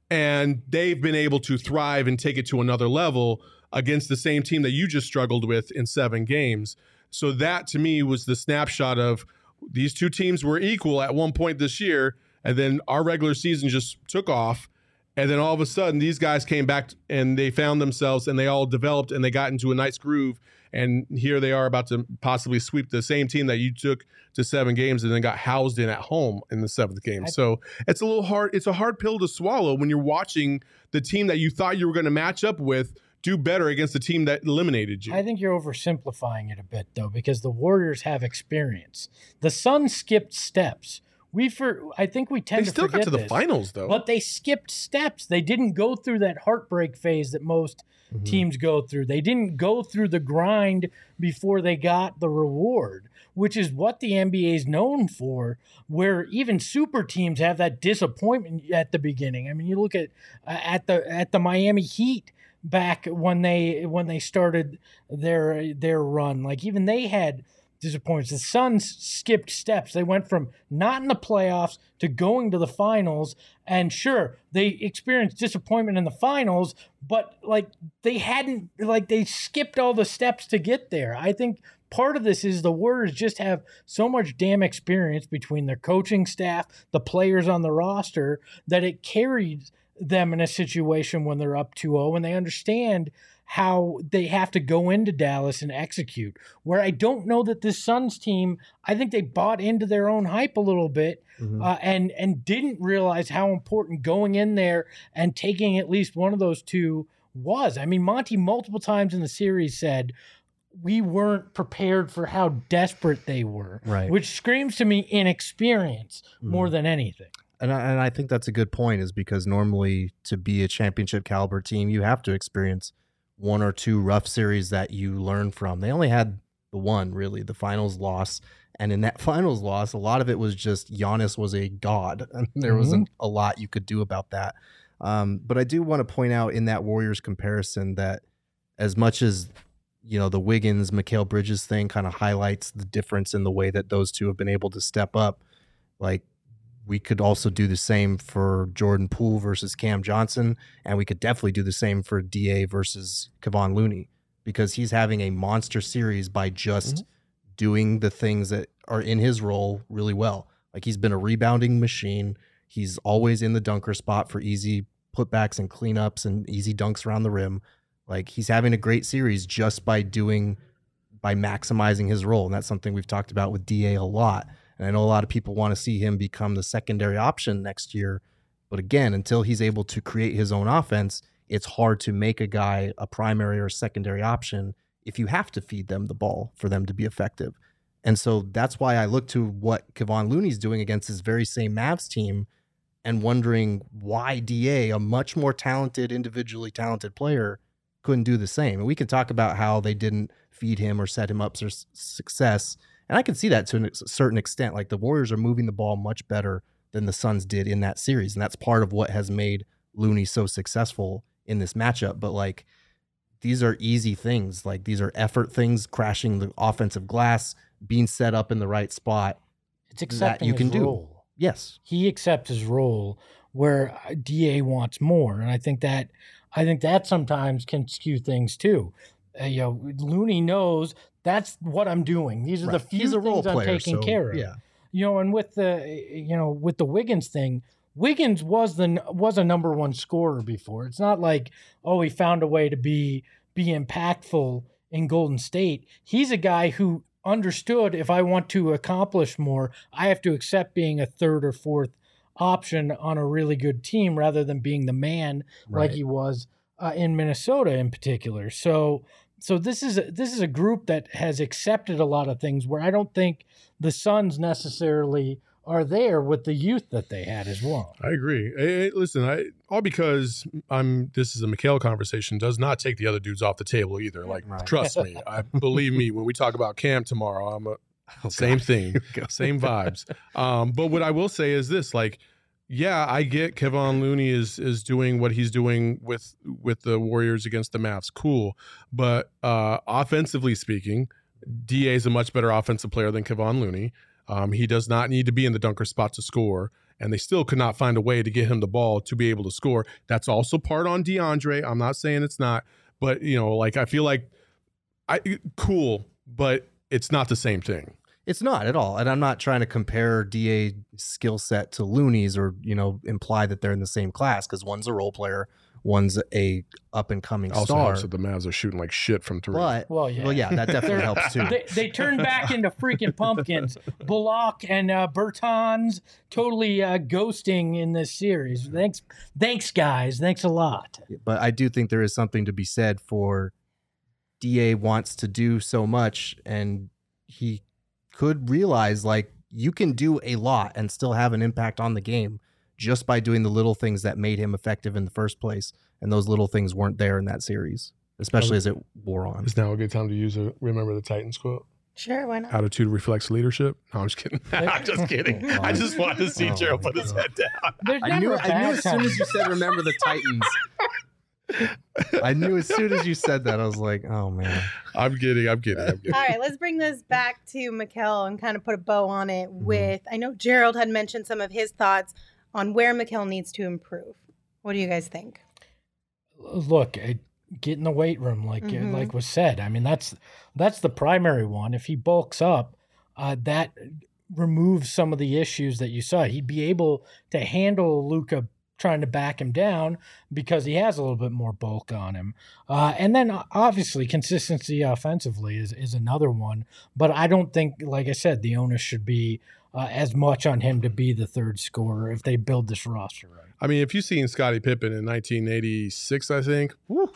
Speaker 3: And they've been able to thrive and take it to another level against the same team that you just struggled with in seven games. So that to me was the snapshot of these two teams were equal at one point this year, and then our regular season just took off. And then all of a sudden, these guys came back and they found themselves and they all developed and they got into a nice groove. And here they are about to possibly sweep the same team that you took to seven games and then got housed in at home in the seventh game. So it's a little hard. It's a hard pill to swallow when you're watching the team that you thought you were going to match up with do better against the team that eliminated you.
Speaker 4: I think you're oversimplifying it a bit though, because the Warriors have experience. The Suns skipped steps. We for I think we tend
Speaker 3: they
Speaker 4: to
Speaker 3: still got to the
Speaker 4: this,
Speaker 3: finals though.
Speaker 4: but they skipped steps. They didn't go through that heartbreak phase that most
Speaker 5: Mhm.
Speaker 4: teams go through. They didn't go through the grind before they got the reward, which is what the NBA is known for. Where even super teams have that disappointment at the beginning. I mean, you look at uh, at the at the Miami Heat back when they when they started their their run. Like even they had disappointments. The Suns skipped steps. They went from not in the playoffs to going to the finals. And sure, they experienced disappointment in the finals, but like they hadn't like they skipped all the steps to get there. I think part of this is the Warriors just have so much damn experience between their coaching staff, the players on the roster, that it carries them in a situation when they're up 2-0 and they understand how they have to go into Dallas and execute. Where I don't know that this Suns team, I think they bought into their own hype a little bit
Speaker 5: Mhm.
Speaker 4: uh, and and didn't realize how important going in there and taking at least one of those two was. I mean, Monty multiple times in the series said we weren't prepared for how desperate they were,
Speaker 5: Right.
Speaker 4: which screams to me inexperience more
Speaker 5: Mhm.
Speaker 4: than anything.
Speaker 5: And I, and I think that's a good point, is because normally to be a championship caliber team, you have to experience one or two rough series that you learn from. They only had the one, really, the finals loss. And in that finals loss, a lot of it was just Giannis was a god. And there wasn't a lot you could do about that. Um, but I do want to point out in that Warriors comparison that as much as you know the Wiggins, Mikal Bridges thing kind of highlights the difference in the way that those two have been able to step up. Like we could also do the same for Jordan Poole versus Cam Johnson, and we could definitely do the same for Da versus Kevon Looney because he's having a monster series by just mm-hmm. doing the things that are in his role really well. Like he's been a rebounding machine. He's always in the dunker spot for easy putbacks and cleanups and easy dunks around the rim. Like he's having a great series just by doing by maximizing his role. And that's something we've talked about with DA a lot. And I know a lot of people want to see him become the secondary option next year. But again, until he's able to create his own offense, it's hard to make a guy a primary or secondary option if you have to feed them the ball for them to be effective. And so that's why I look to what Kevon Looney's doing against his very same Mavs team and wondering why DA, a much more talented, individually talented player, couldn't do the same. And we can talk about how they didn't feed him or set him up for success. And I can see that to a certain extent. Like the Warriors are moving the ball much better than the Suns did in that series. And that's part of what has made Looney so successful in this matchup. But like these are easy things. Like these are effort things, crashing the offensive glass, being set up in the right spot.
Speaker 4: It's accepting
Speaker 5: you
Speaker 4: his
Speaker 5: can do.
Speaker 4: role.
Speaker 5: Yes.
Speaker 4: he accepts his role where uh, Da wants more, and I think that I think that sometimes can skew things too. Uh, you know, Looney knows that's what I'm doing. These are the few
Speaker 5: He's a role
Speaker 4: things I'm taking
Speaker 5: so,
Speaker 4: care of.
Speaker 5: Yeah.
Speaker 4: You know, and with the you know with the Wiggins thing, Wiggins was the was a number one scorer before. It's not like oh he found a way to be be impactful in Golden State. He's a guy who understood if I want to accomplish more, I have to accept being a third or fourth option on a really good team rather than being the man like he was uh, in Minnesota in particular. So so this is a, this is a group that has accepted a lot of things where I don't think the Suns necessarily are there with the youth that they had as well.
Speaker 3: I agree. Eh, listen, I all because I'm. This is a Mikal conversation. Does not take the other dudes off the table either. Like,
Speaker 5: Right.
Speaker 3: trust me. I believe me. When we talk about Cam tomorrow, I'm a
Speaker 5: Oh,
Speaker 3: same
Speaker 5: God.
Speaker 3: thing,
Speaker 5: Here we go.
Speaker 3: same vibes. Um, but what I will say is this: like, yeah, I get Kevon Looney is is doing what he's doing with with the Warriors against the Mavs. Cool, but uh, offensively speaking, Da is a much better offensive player than Kevon Looney. Um, he does not need to be in the dunker spot to score, and they still could not find a way to get him the ball to be able to score. That's also part on DeAndre. I'm not saying it's not, but you know, like I feel like I cool, but it's not the same thing.
Speaker 5: It's not at all. And I'm not trying to compare DA skill set to Looney's or, you know, imply that they're in the same class because one's a role player, one's a up and coming
Speaker 3: Also
Speaker 5: star.
Speaker 3: helps that the Mavs are shooting like shit from three.
Speaker 5: But
Speaker 4: Well, yeah.
Speaker 5: well, yeah, that definitely helps too.
Speaker 4: They, they turned back into freaking pumpkins. Bullock and uh, Bertans totally uh, ghosting in this series. Thanks, thanks, guys. Thanks a lot.
Speaker 5: but I do think there is something to be said for DA wants to do so much and he could realize like you can do a lot and still have an impact on the game just by doing the little things that made him effective in the first place and those little things weren't there in that series especially as it wore on
Speaker 3: Is now a good time to use a remember the Titans quote?
Speaker 2: Sure, why not?
Speaker 3: Attitude reflects leadership. No, I'm just kidding. I'm just kidding. I just wanted to see
Speaker 5: Oh,
Speaker 3: Gerald
Speaker 5: my
Speaker 3: put his head down.
Speaker 5: I knew,
Speaker 4: a
Speaker 5: I knew as soon as you said remember the Titans I knew as soon as you said that I was like oh man
Speaker 3: I'm kidding. I'm kidding. I'm kidding.
Speaker 2: All right, let's bring this back to Mikal and kind of put a bow on it
Speaker 5: Mm-hmm.
Speaker 2: with I know Gerald had mentioned some of his thoughts on where Mikal needs to improve. What do you guys think?
Speaker 4: look uh, get in the weight room like uh,
Speaker 2: Mhm.
Speaker 4: like was said i mean that's that's the primary one if he bulks up uh, that removes some of the issues that you saw he'd be able to handle Luka trying to back him down because he has a little bit more bulk on him uh, and then uh, obviously consistency offensively is, is another one but i don't think like i said the onus should be uh, as much on him to be the third scorer if they build this roster right
Speaker 3: I mean, if you've seen Scottie Pippen in 1986, I think, whew,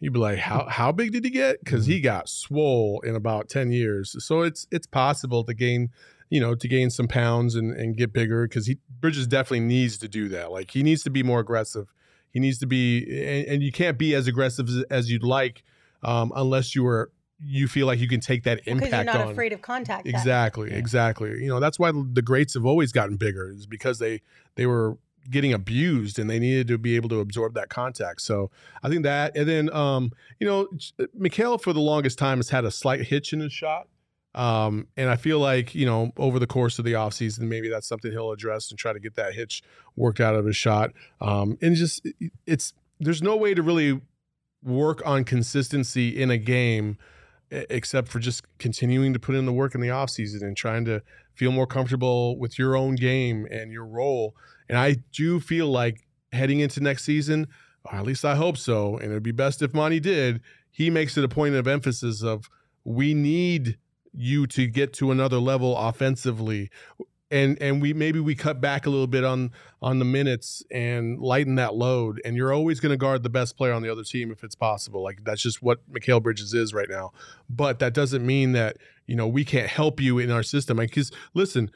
Speaker 3: you'd be like, how how big did he get? Because he got swole in about 10 years. So it's it's possible to gain, you know, to gain some pounds and, and get bigger. Because he Bridges definitely needs to do that. Like he needs to be more aggressive. He needs to be, and, and you can't be as aggressive as, as you'd like um, unless you are you feel like you can take that impact.
Speaker 2: Because you're not
Speaker 3: on.
Speaker 2: afraid of contact.
Speaker 3: Exactly, exactly. You know, that's why the greats have always gotten bigger is because they they were getting abused and they needed to be able to absorb that contact. So I think that, and then um, you know, Mikal for the longest time has had a slight hitch in his shot. Um, and I feel like, you know, over the course of the offseason, maybe that's something he'll address and try to get that hitch worked out of his shot. Um, and just it's there's no way to really work on consistency in a game except for just continuing to put in the work in the offseason and trying to feel more comfortable with your own game and your role. And I do feel like heading into next season, or at least I hope so, and it'd be best if Monty did, he makes it a point of emphasis of we need you to get to another level offensively. And and we maybe we cut back a little bit on on the minutes and lighten that load. And you're always going to guard the best player on the other team if it's possible. Like that's just what Mikal Bridges is right now. But that doesn't mean that you know we can't help you in our system. Like Because listen,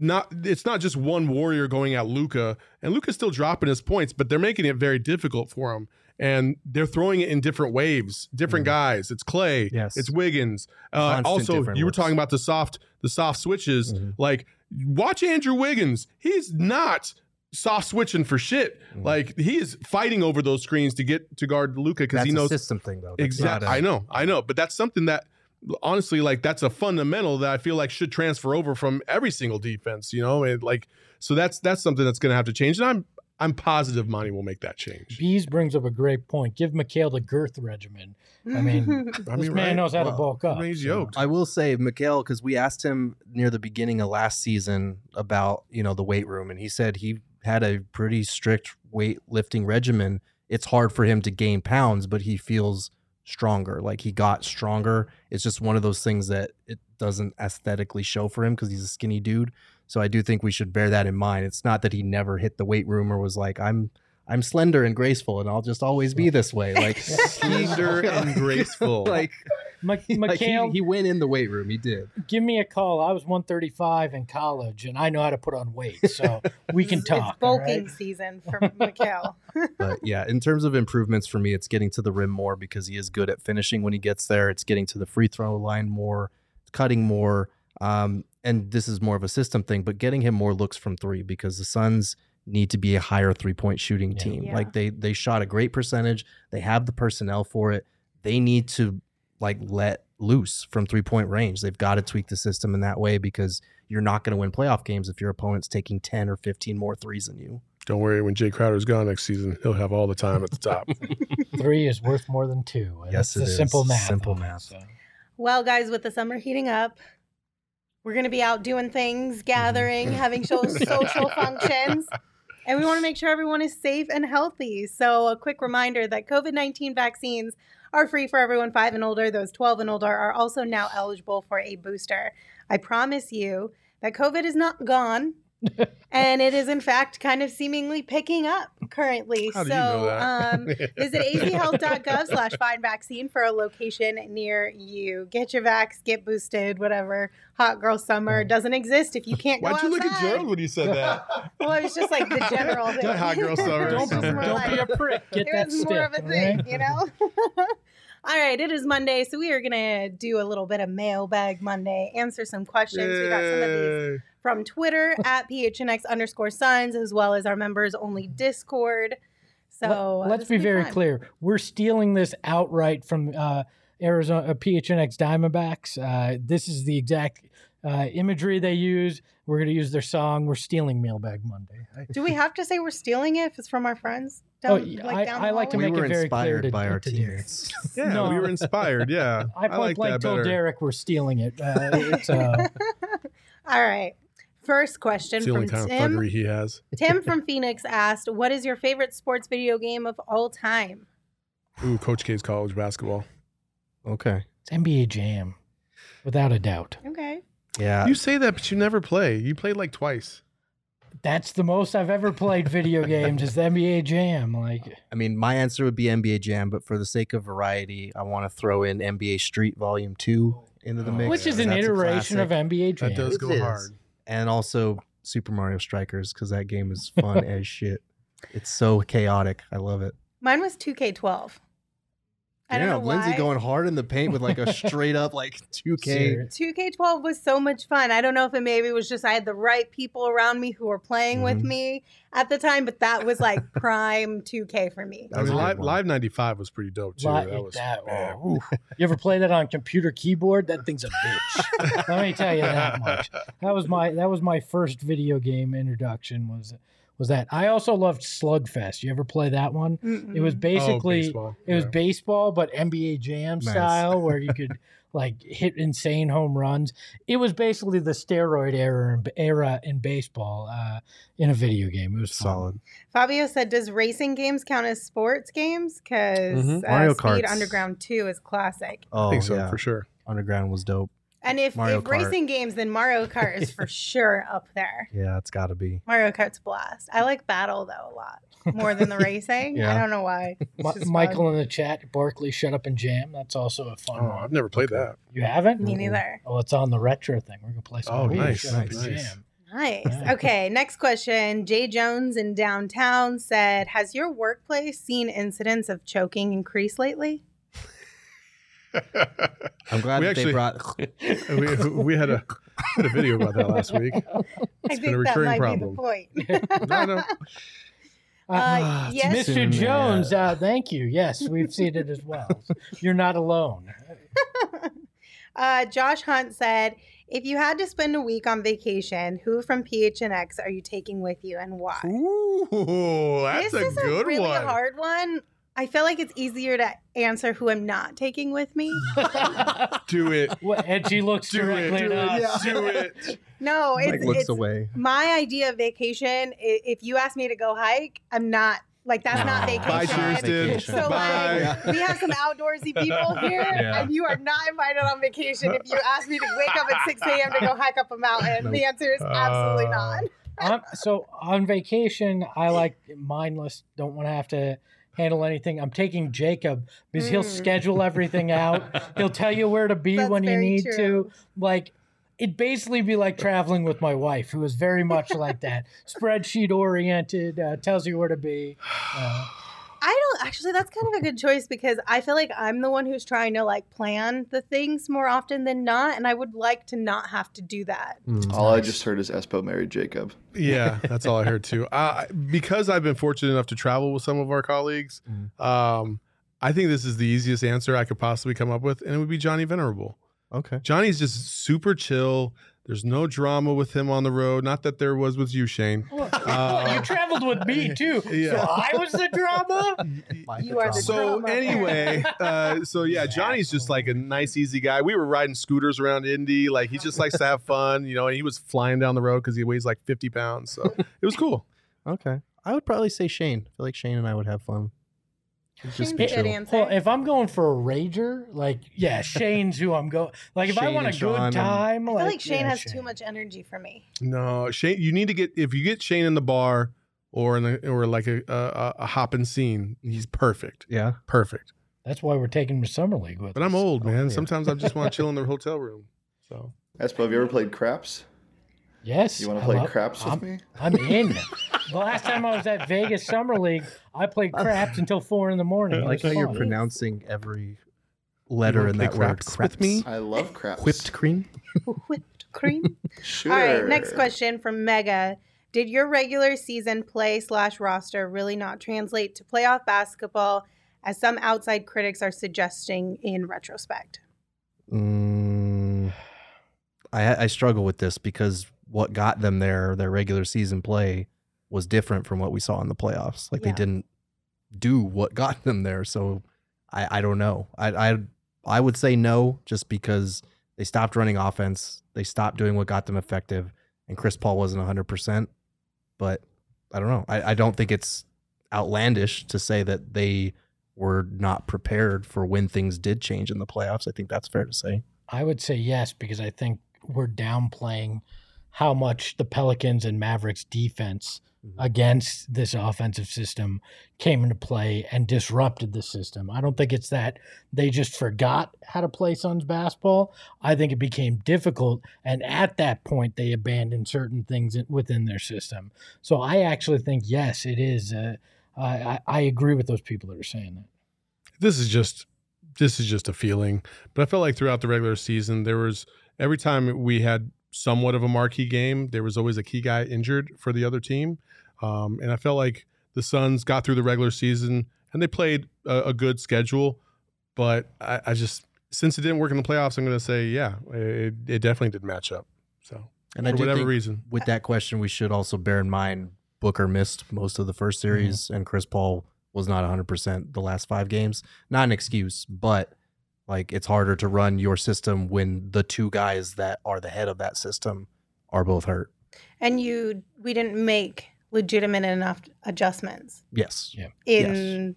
Speaker 3: not it's not just one warrior going at Luka, and Luka's still dropping his points, but they're making it very difficult for him. And they're throwing it in different waves, different guys. It's Clay,
Speaker 5: Yes.
Speaker 3: it's Wiggins. Uh, also, you were
Speaker 5: looks.
Speaker 3: talking about the soft, the soft switches.
Speaker 5: Mhm.
Speaker 3: Like, watch Andrew Wiggins. He's not soft switching for shit.
Speaker 5: Mhm.
Speaker 3: Like he is fighting over those screens to get to guard Luka because
Speaker 5: that's
Speaker 3: he
Speaker 5: a
Speaker 3: knows
Speaker 5: system thing though
Speaker 3: Exactly. I know. I know. But that's something that honestly, like that's a fundamental that I feel like should transfer over from every single defense, you know? And like so that's that's something that's gonna have to change. And I'm I'm positive Monty will make that change.
Speaker 4: Bees brings up a great point. Give Mikal the girth regimen. I mean,
Speaker 3: I
Speaker 4: this man knows how to bulk up.
Speaker 3: I mean, he's
Speaker 4: so-
Speaker 3: yoked.
Speaker 5: I will say, Mikal, because we asked him near the beginning of last season about you know the weight room, and he said he had a pretty strict weight lifting regimen. It's hard for him to gain pounds, but he feels stronger. Like he got stronger. It's just one of those things that it doesn't aesthetically show for him because he's a skinny dude. So I do think we should bear that in mind. It's not that he never hit the weight room or was like, I'm I'm slender and graceful and I'll just always be this way. Like
Speaker 3: Slender and graceful.
Speaker 5: like,
Speaker 4: Mc-
Speaker 5: like he, he went in the weight room. He did.
Speaker 4: give me a call. I was 135 in college, and I know how to put on weight, so we can talk.
Speaker 2: It's
Speaker 4: all
Speaker 2: bulking
Speaker 4: right?
Speaker 2: season for Mikal.
Speaker 5: but yeah, in terms of improvements for me, it's getting to the rim more because he is good at finishing when he gets there. It's getting to the free throw line more, cutting more. Um, and this is more of a system thing, but getting him more looks from three because the Suns need to be a higher three point shooting
Speaker 4: Yeah.
Speaker 5: team.
Speaker 2: Yeah.
Speaker 5: Like they they shot a great percentage. They have the personnel for it. They need to like let loose from three point range. They've got to tweak the system in that way because you're not going to win playoff games if your opponent's taking 10 or 15 more threes than you.
Speaker 3: Don't worry, when Jae Crowder's gone next season, he'll have all the time at the top.
Speaker 4: Three is worth more than two.
Speaker 5: Yes,
Speaker 4: it's
Speaker 5: it
Speaker 4: the
Speaker 5: is.
Speaker 4: simple math.
Speaker 5: Simple math.
Speaker 4: so.
Speaker 2: Well, guys, with the summer heating up, we're going to be out doing things, mm-hmm. gathering, having social functions. And we want to make sure everyone is safe and healthy. So, a quick reminder that COVID 19 vaccines are free for everyone five and older. Those 12 and older are also now eligible for a booster. I promise you that COVID is not gone. And it is, in fact, kind of seemingly picking up currently.
Speaker 3: How do
Speaker 2: so,
Speaker 3: you know that?
Speaker 2: um, Visit azhealth.gov slash find vaccine for a location near you. Get your vax, get boosted, whatever. Hot girl summer doesn't exist if you can't go
Speaker 3: Why'd you look at
Speaker 2: outside.
Speaker 3: Gerald when you said that?
Speaker 2: Well, it was just like the general thing.
Speaker 3: That hot girl summer.
Speaker 4: Don't, don't
Speaker 2: like-
Speaker 4: be a prick. Get
Speaker 2: it
Speaker 4: that
Speaker 2: was
Speaker 4: stick.
Speaker 2: more of a thing,
Speaker 4: right?
Speaker 2: you know? All right, it is Monday, so we are going to do a little bit of mailbag Monday, answer some questions. We got some of these
Speaker 3: Yay.
Speaker 2: From Twitter at PHNX underscore Suns, as well as our members only Discord. So uh,
Speaker 4: Let, us
Speaker 2: this
Speaker 4: be very
Speaker 2: fun.
Speaker 4: clear. We're stealing this outright from uh, Arizona uh, PHNX Diamondbacks. Uh, this is the exact uh, imagery they use. We're going to use their song. We're stealing Mailbag Monday.
Speaker 2: Do we have to say we're stealing it if it's from our friends?
Speaker 4: Oh, yeah,
Speaker 2: like
Speaker 4: I-
Speaker 2: down
Speaker 4: I like to
Speaker 5: we
Speaker 4: make it very clear
Speaker 5: inspired
Speaker 4: to-
Speaker 5: by our
Speaker 4: to
Speaker 5: teammates.
Speaker 3: Yeah,
Speaker 4: No.
Speaker 3: we were inspired. Yeah,
Speaker 4: I point
Speaker 3: like
Speaker 4: blank
Speaker 3: that
Speaker 4: told
Speaker 3: better.
Speaker 4: Derek we're stealing it. Uh, it's, uh,
Speaker 2: All right. First question
Speaker 3: It's the only
Speaker 2: from
Speaker 3: kind of
Speaker 2: Tim.
Speaker 3: thuggery he has.
Speaker 2: Tim from Phoenix asked, "What is your favorite sports video game of all time?"
Speaker 3: Ooh, Coach K's college basketball.
Speaker 5: Okay.
Speaker 4: it's NBA Jam, without a doubt.
Speaker 2: Okay.
Speaker 5: Yeah.
Speaker 3: You say that, but you never play. You played like twice.
Speaker 4: That's the most I've ever played video games is the NBA Jam. Like,
Speaker 5: I mean, my answer would be NBA Jam, but for the sake of variety, I want to throw in NBA Street Volume 2 into the
Speaker 3: Oh,
Speaker 5: mix.
Speaker 4: which is an iteration of. NBA Jam.
Speaker 3: That does
Speaker 5: It
Speaker 3: go
Speaker 5: is.
Speaker 3: Hard.
Speaker 5: And also Super Mario Strikers, because that game is fun as shit. It's so chaotic. I love it.
Speaker 2: Mine was 2K12. I don't
Speaker 5: Damn,
Speaker 2: know
Speaker 5: Lindsay
Speaker 2: why.
Speaker 5: going hard in the paint with like a straight up like 2K.
Speaker 2: 2K12 was so much fun. I don't know if it maybe was just I had the right people around me who were playing with
Speaker 5: Mhm.
Speaker 2: me at the time, but that was like prime 2K for me.
Speaker 5: That
Speaker 3: I
Speaker 5: was
Speaker 3: mean, Live. Live 95 was pretty dope too.
Speaker 4: Li-
Speaker 3: that was
Speaker 4: that-
Speaker 3: man.
Speaker 4: oh. You ever play that on computer keyboard? That thing's a bitch. Let me tell you that much. That was my that was my first video game introduction. Was was that? I also loved Slugfest. You ever play that one? It was basically
Speaker 3: oh, baseball.
Speaker 4: it was baseball, but NBA Jam
Speaker 5: Nice.
Speaker 4: style, where you could like hit insane home runs. It was basically the steroid era era in baseball uh, in a video game. It was fun.
Speaker 5: Solid.
Speaker 2: Fabio said, "Does racing games count as sports games? Because
Speaker 5: Mhm.
Speaker 2: uh,
Speaker 5: Mario
Speaker 2: Speed
Speaker 5: Karts.
Speaker 2: Underground 2 is classic.
Speaker 5: Oh,
Speaker 3: I think so
Speaker 5: yeah.
Speaker 3: for sure.
Speaker 5: Underground was dope.
Speaker 2: And if,
Speaker 5: Mario
Speaker 2: if
Speaker 5: Kart.
Speaker 2: racing games, then Mario Kart is for sure up there.
Speaker 5: Yeah, it's got to be.
Speaker 2: Mario Kart's a blast. I like battle though a lot more than the racing. I don't know why. It's
Speaker 4: Michael
Speaker 2: fun.
Speaker 4: in the chat, Barkley, shut up and jam. That's also a fun
Speaker 3: Oh,
Speaker 4: one.
Speaker 3: I've never played that.
Speaker 4: You haven't?
Speaker 2: Me neither.
Speaker 4: Oh, it's on the retro thing. We're gonna play some.
Speaker 3: Oh, nice,
Speaker 4: Shut Up and
Speaker 3: nice.
Speaker 4: Jam.
Speaker 2: Nice.
Speaker 4: Yeah.
Speaker 2: Okay, next question. Jay Jones in downtown said, "Has your workplace seen incidents of choking increase lately?"
Speaker 5: I'm glad
Speaker 3: We
Speaker 5: that
Speaker 3: actually-
Speaker 5: they brought.
Speaker 3: we, we had a had a video about that last week.
Speaker 2: I
Speaker 3: It's
Speaker 2: think
Speaker 3: been a
Speaker 2: that
Speaker 3: recurring
Speaker 2: might
Speaker 3: problem.
Speaker 2: be the point.
Speaker 3: No, no.
Speaker 2: Uh, yes.
Speaker 4: Mr.
Speaker 5: Soon,
Speaker 4: Jones,
Speaker 5: uh,
Speaker 4: uh, thank you. Yes, we've seen it as well. You're not alone.
Speaker 2: Uh, Josh Hunt said, If you had to spend a week on vacation, who from PHNX are you taking with you and why?
Speaker 3: Ooh, that's
Speaker 2: this
Speaker 3: a
Speaker 2: is
Speaker 3: good
Speaker 2: a really
Speaker 3: one.
Speaker 2: hard one. I feel like it's easier to answer who I'm not taking with me.
Speaker 3: Do it.
Speaker 4: What- and she looks
Speaker 3: Do it.
Speaker 4: directly
Speaker 3: Do it.
Speaker 4: us.
Speaker 3: Do it.
Speaker 2: No,
Speaker 5: Mike
Speaker 2: it's,
Speaker 5: looks
Speaker 2: it's
Speaker 5: away.
Speaker 2: my idea of vacation. If you ask me to go hike, I'm not like that's not vacation.
Speaker 3: Bye,
Speaker 5: Vacation.
Speaker 3: Kirsten.
Speaker 2: So
Speaker 3: Bye.
Speaker 2: like, we have some outdoorsy people here,
Speaker 5: Yeah.
Speaker 2: and you are not invited on vacation if you ask me to wake up at 6 a.m. to go hike up a mountain. The answer is absolutely
Speaker 3: Uh,
Speaker 2: not.
Speaker 4: on, so on vacation, I like mindless. Don't want to have to handle anything. I'm taking Jacob because he'll
Speaker 2: Mm.
Speaker 4: schedule everything out. He'll tell you where to be
Speaker 2: That's
Speaker 4: when you need
Speaker 2: true.
Speaker 4: to. Like it basically be like traveling with my wife, who is very much like that, spreadsheet oriented. Uh, tells you where to be. Uh,
Speaker 2: I don't actually. That's kind of a good choice because I feel like I'm the one who's trying to like plan the things more often than not, and I would like to not have to do that.
Speaker 5: Mm.
Speaker 1: All I just heard is Espo married Jacob.
Speaker 3: Yeah, that's all I heard too. Uh, because I've been fortunate enough to travel with some of our colleagues,
Speaker 5: Mhm.
Speaker 3: um, I think this is the easiest answer I could possibly come up with, and it would be Johnny Venerable.
Speaker 5: Okay.
Speaker 3: Johnny's just super chill. There's no drama with him on the road. Not that there was with you, Shane.
Speaker 4: well, you traveled with me too, so
Speaker 3: yeah.
Speaker 4: I was the drama.
Speaker 2: You are the
Speaker 3: So
Speaker 2: drama.
Speaker 3: anyway, uh, so yeah, Johnny's just like a nice, easy guy. We were riding scooters around Indy. Like he just likes to have fun, you know. And he was flying down the road because he weighs like 50 pounds. So it was cool.
Speaker 5: Okay. I would probably say Shane. I feel like Shane and I would have fun. It'd Just be
Speaker 2: a
Speaker 5: chill.
Speaker 4: Well, if I'm going for a rager, like yeah, Shane's who I'm going. Like if I want a
Speaker 5: and Sean
Speaker 4: good
Speaker 5: and-
Speaker 4: time,
Speaker 2: I feel like Shane
Speaker 4: yeah,
Speaker 2: has too much energy for me.
Speaker 3: No, Shane, you need to get if you get Shane in the bar or in the, or like a, a a hopping scene, he's perfect,
Speaker 5: Yeah.
Speaker 3: perfect.
Speaker 4: That's why we're taking him to summer league with.
Speaker 3: But I'm old, oh, man.
Speaker 5: yeah.
Speaker 3: Sometimes I just want to chill in the hotel room. So
Speaker 1: Espo, have you ever played craps?
Speaker 4: Yes,
Speaker 1: You want to play
Speaker 4: love-
Speaker 1: craps with
Speaker 4: I'm,
Speaker 1: me?
Speaker 4: I'm in. the last time I was at Vegas Summer League, I played craps until four in the morning.
Speaker 5: I
Speaker 4: It
Speaker 5: like
Speaker 4: was
Speaker 5: how you're pronouncing every letter in
Speaker 3: play
Speaker 5: that word.
Speaker 3: craps with me?
Speaker 1: I love craps.
Speaker 5: Whipped cream.
Speaker 2: Whipped cream.
Speaker 1: Sure.
Speaker 2: All right, next question from Mega. Did your regular season play slash roster really not translate to playoff basketball, as some outside critics are suggesting in retrospect?
Speaker 5: Mm, I I struggle with this because what got them there, their regular season play, was different from what we saw in the playoffs. Like
Speaker 2: Yeah.
Speaker 5: they didn't do what got them there. So I I don't know. I I I would say no, just because they stopped running offense. They stopped doing what got them effective, and Chris Paul wasn't hundred percent. But I don't know. I, I don't think it's outlandish to say that they were not prepared for when things did change in the playoffs. I think that's fair to say.
Speaker 4: I would say yes because I think we're downplaying how much the Pelicans and Mavericks defense
Speaker 5: Mhm.
Speaker 4: against this offensive system came into play and disrupted the system. I don't think it's that they just forgot how to play Suns basketball. I think it became difficult, and at that point, they abandoned certain things within their system. So I actually think yes, it is. Uh, I, I I agree with those people that are saying that.
Speaker 3: this is just this is just a feeling. But I felt like throughout the regular season, there was every time we had somewhat of a marquee game, there was always a key guy injured for the other team, um, and I felt like the Suns got through the regular season and they played a, a good schedule. But I, I just since it didn't work in the playoffs, I'm going to say yeah, it, it definitely did match up. So
Speaker 5: And
Speaker 3: for
Speaker 5: I
Speaker 3: whatever reason,
Speaker 5: with that question, we should also bear in mind Booker missed most of the first series, and Chris Paul was not 100% the last five games. Not an excuse, but like it's harder to run your system when the two guys that are the head of that system are both hurt.
Speaker 2: And you, we didn't make legitimate enough adjustments
Speaker 5: Yes.
Speaker 4: Yeah.
Speaker 2: in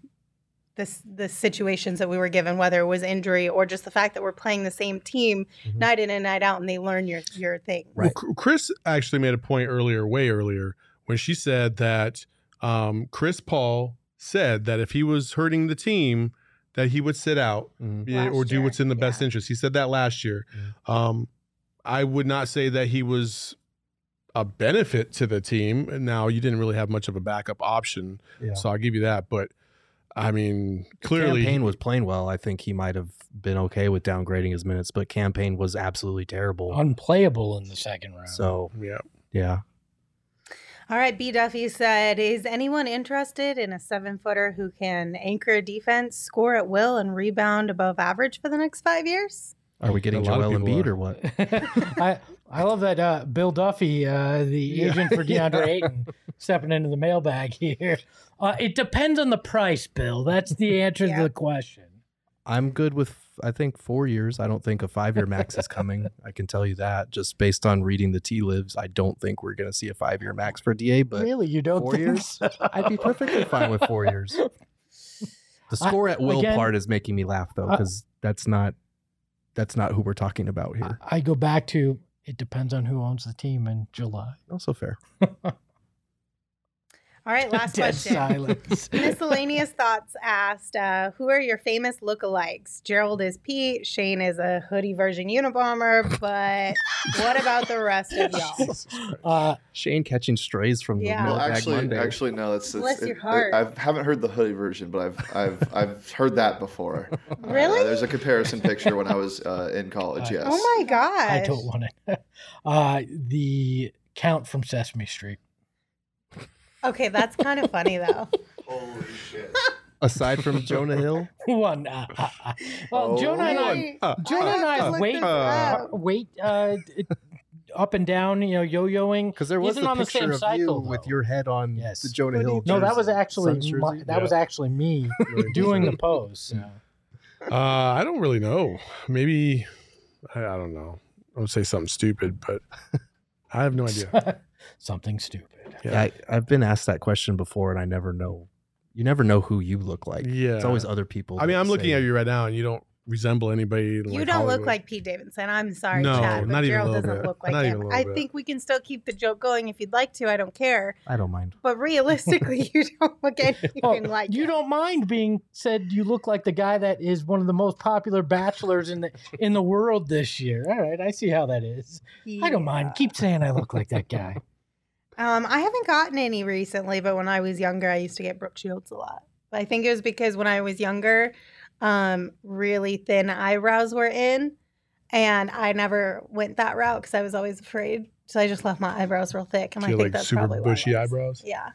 Speaker 2: this the situations that we were given, whether it was injury or just the fact that we're playing the same team
Speaker 5: Mhm.
Speaker 2: night in and night out, and they learn your your thing.
Speaker 5: Right.
Speaker 3: Well, Chris actually made a point earlier, way earlier, when she said that um, Chris Paul said that if he was hurting the team, that he would sit out
Speaker 5: Mhm.
Speaker 3: or do
Speaker 2: year,
Speaker 3: what's in the best interest. He said that last year. Um, I would not say that he was a benefit to the team. Now you didn't really have much of a backup option,
Speaker 5: Yeah.
Speaker 3: so I'll give you that. But I mean, clearly,
Speaker 5: Cam Payne was playing well. I think he might have been okay with downgrading his minutes, but Cam Payne was absolutely terrible.
Speaker 4: Unplayable in the second round.
Speaker 5: So
Speaker 3: yeah.
Speaker 5: yeah.
Speaker 2: All right, B Duffy said, "Is anyone interested in a seven footer who can anchor a defense, score at will, and rebound above average for the next five years?"
Speaker 5: Are we getting
Speaker 3: A lot of
Speaker 5: Joel Embiid
Speaker 3: are.
Speaker 5: or what?
Speaker 4: I I love that uh, Bill Duffy, uh, the
Speaker 3: Yeah.
Speaker 4: agent for DeAndre Ayton, stepping into the mailbag here. Uh, it depends on the price, Bill. That's the answer
Speaker 2: Yeah.
Speaker 4: to the question.
Speaker 5: I'm good with I think four years. I don't think a five year max is coming. I can tell you that just based on reading the tea lives. I don't think we're going to see a five year max for Da. But
Speaker 4: really, you don't
Speaker 5: four years?
Speaker 4: so?
Speaker 5: I'd be perfectly fine with four years. The
Speaker 4: I-
Speaker 5: score at will
Speaker 4: again-
Speaker 5: part is making me laugh though, because that's not that's not who we're talking about here.
Speaker 4: I go back to it depends on who owns the team in July.
Speaker 5: Also fair.
Speaker 2: All right, last
Speaker 4: Dead
Speaker 2: question.
Speaker 4: silence.
Speaker 2: Miscellaneous thoughts asked, uh, who are your famous lookalikes? Gerald is Pete. Shane is a hoodie version Unabomber. But what about the rest of y'all?
Speaker 4: Uh,
Speaker 5: Shane catching strays from the
Speaker 2: Yeah.
Speaker 1: Well,
Speaker 5: mailbag
Speaker 1: actually,
Speaker 5: Monday.
Speaker 1: actually, no. That's, that's
Speaker 2: Bless your heart.
Speaker 1: I haven't heard the hoodie version, but I've I've I've heard that before.
Speaker 2: Really?
Speaker 1: Uh, there's a comparison picture when I was uh, in college.
Speaker 4: Uh,
Speaker 1: Yes.
Speaker 2: Oh my god!
Speaker 4: I don't want it. Uh, the count from Sesame Street.
Speaker 2: Okay, that's kind of funny though.
Speaker 1: Holy shit.
Speaker 5: Aside from Jonah Hill,
Speaker 4: One. Uh, uh, uh. Well,
Speaker 1: Oh,
Speaker 4: Jonah and I,
Speaker 3: Uh,
Speaker 4: Jonah
Speaker 2: I
Speaker 4: and I
Speaker 2: look
Speaker 4: wait,
Speaker 2: this
Speaker 4: uh,
Speaker 2: up.
Speaker 4: wait, uh, d- up and down, you know, yo-yoing.
Speaker 5: because there was
Speaker 4: Isn't
Speaker 5: the
Speaker 4: on the
Speaker 5: picture
Speaker 4: same
Speaker 5: of
Speaker 4: cycle,
Speaker 5: you with
Speaker 4: though.
Speaker 5: your head on
Speaker 4: Yes.
Speaker 5: the Jonah Hill.
Speaker 4: No, that was
Speaker 5: jersey.
Speaker 4: actually
Speaker 5: Suns
Speaker 4: my,
Speaker 5: jersey.
Speaker 4: that was actually me doing the pose. so.
Speaker 3: Uh, I don't really know. Maybe I, I don't know. I would say something stupid, but I have no idea.
Speaker 4: Something stupid.
Speaker 5: Yeah, I, I've been asked that question before, and I never know. You never know who you look like.
Speaker 3: Yeah.
Speaker 5: It's always other people.
Speaker 3: I mean,
Speaker 5: that
Speaker 3: I'm looking
Speaker 5: say-
Speaker 3: at you right now, and you don't resemble anybody. in,
Speaker 2: You
Speaker 3: like,
Speaker 2: don't look like Pete Davidson. I'm sorry,
Speaker 3: No,
Speaker 2: Chad, but
Speaker 3: not even a
Speaker 2: Gerald
Speaker 3: little
Speaker 2: doesn't
Speaker 3: bit.
Speaker 2: look like
Speaker 3: Not even
Speaker 2: him.
Speaker 3: a little
Speaker 2: I
Speaker 3: bit.
Speaker 2: think we can still keep the joke going if you'd like to. I don't care.
Speaker 5: I don't mind.
Speaker 2: But realistically, you don't look anything
Speaker 4: Oh,
Speaker 2: like
Speaker 4: you
Speaker 2: him.
Speaker 4: don't mind being said you look like the guy that is one of the most popular bachelors in the in the world this year. All right, I see how that is. I don't mind. Keep saying I look like that guy.
Speaker 2: Um, I haven't gotten any recently, but when I was younger, I used to get Brooke Shields a lot. I think it was because when I was younger, um, really thin eyebrows were in, and I never went that route because I was always afraid. So I just left my eyebrows real thick, and
Speaker 3: So
Speaker 2: I think
Speaker 3: like
Speaker 2: that's
Speaker 3: super
Speaker 2: probably
Speaker 3: bushy
Speaker 2: I
Speaker 3: eyebrows?
Speaker 2: Yeah,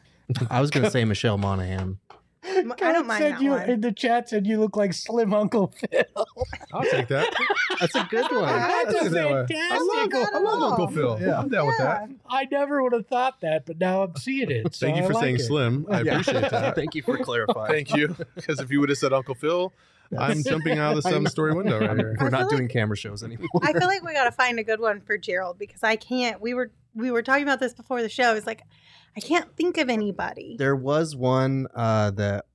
Speaker 5: I was gonna say Michelle Monaghan.
Speaker 2: I don't mind
Speaker 4: said
Speaker 2: that
Speaker 4: you
Speaker 2: one.
Speaker 4: in the chat said you look like Slim Uncle Phil.
Speaker 3: I'll take that.
Speaker 5: That's a good one.
Speaker 4: That's
Speaker 3: I'll
Speaker 4: a
Speaker 3: take one.
Speaker 4: fantastic
Speaker 3: I love,
Speaker 2: one.
Speaker 3: I love Uncle Phil.
Speaker 5: Yeah.
Speaker 3: I'm down with
Speaker 2: Yeah.
Speaker 3: that.
Speaker 4: I never would have thought that, but now I'm seeing it. so
Speaker 3: Thank you
Speaker 4: I
Speaker 3: for
Speaker 4: like
Speaker 3: saying
Speaker 4: it.
Speaker 3: slim. I
Speaker 5: Yeah.
Speaker 3: appreciate that.
Speaker 5: Thank you for clarifying.
Speaker 3: Thank you. Because if you would have said Uncle Phil, I'm jumping out of the seven story window right here.
Speaker 5: We're not
Speaker 2: feel
Speaker 5: doing camera shows anymore.
Speaker 2: I feel like we got to find a good one for Gerald because I can't. We were we were talking about this before the show. It's like I can't think of anybody.
Speaker 5: There was one uh, that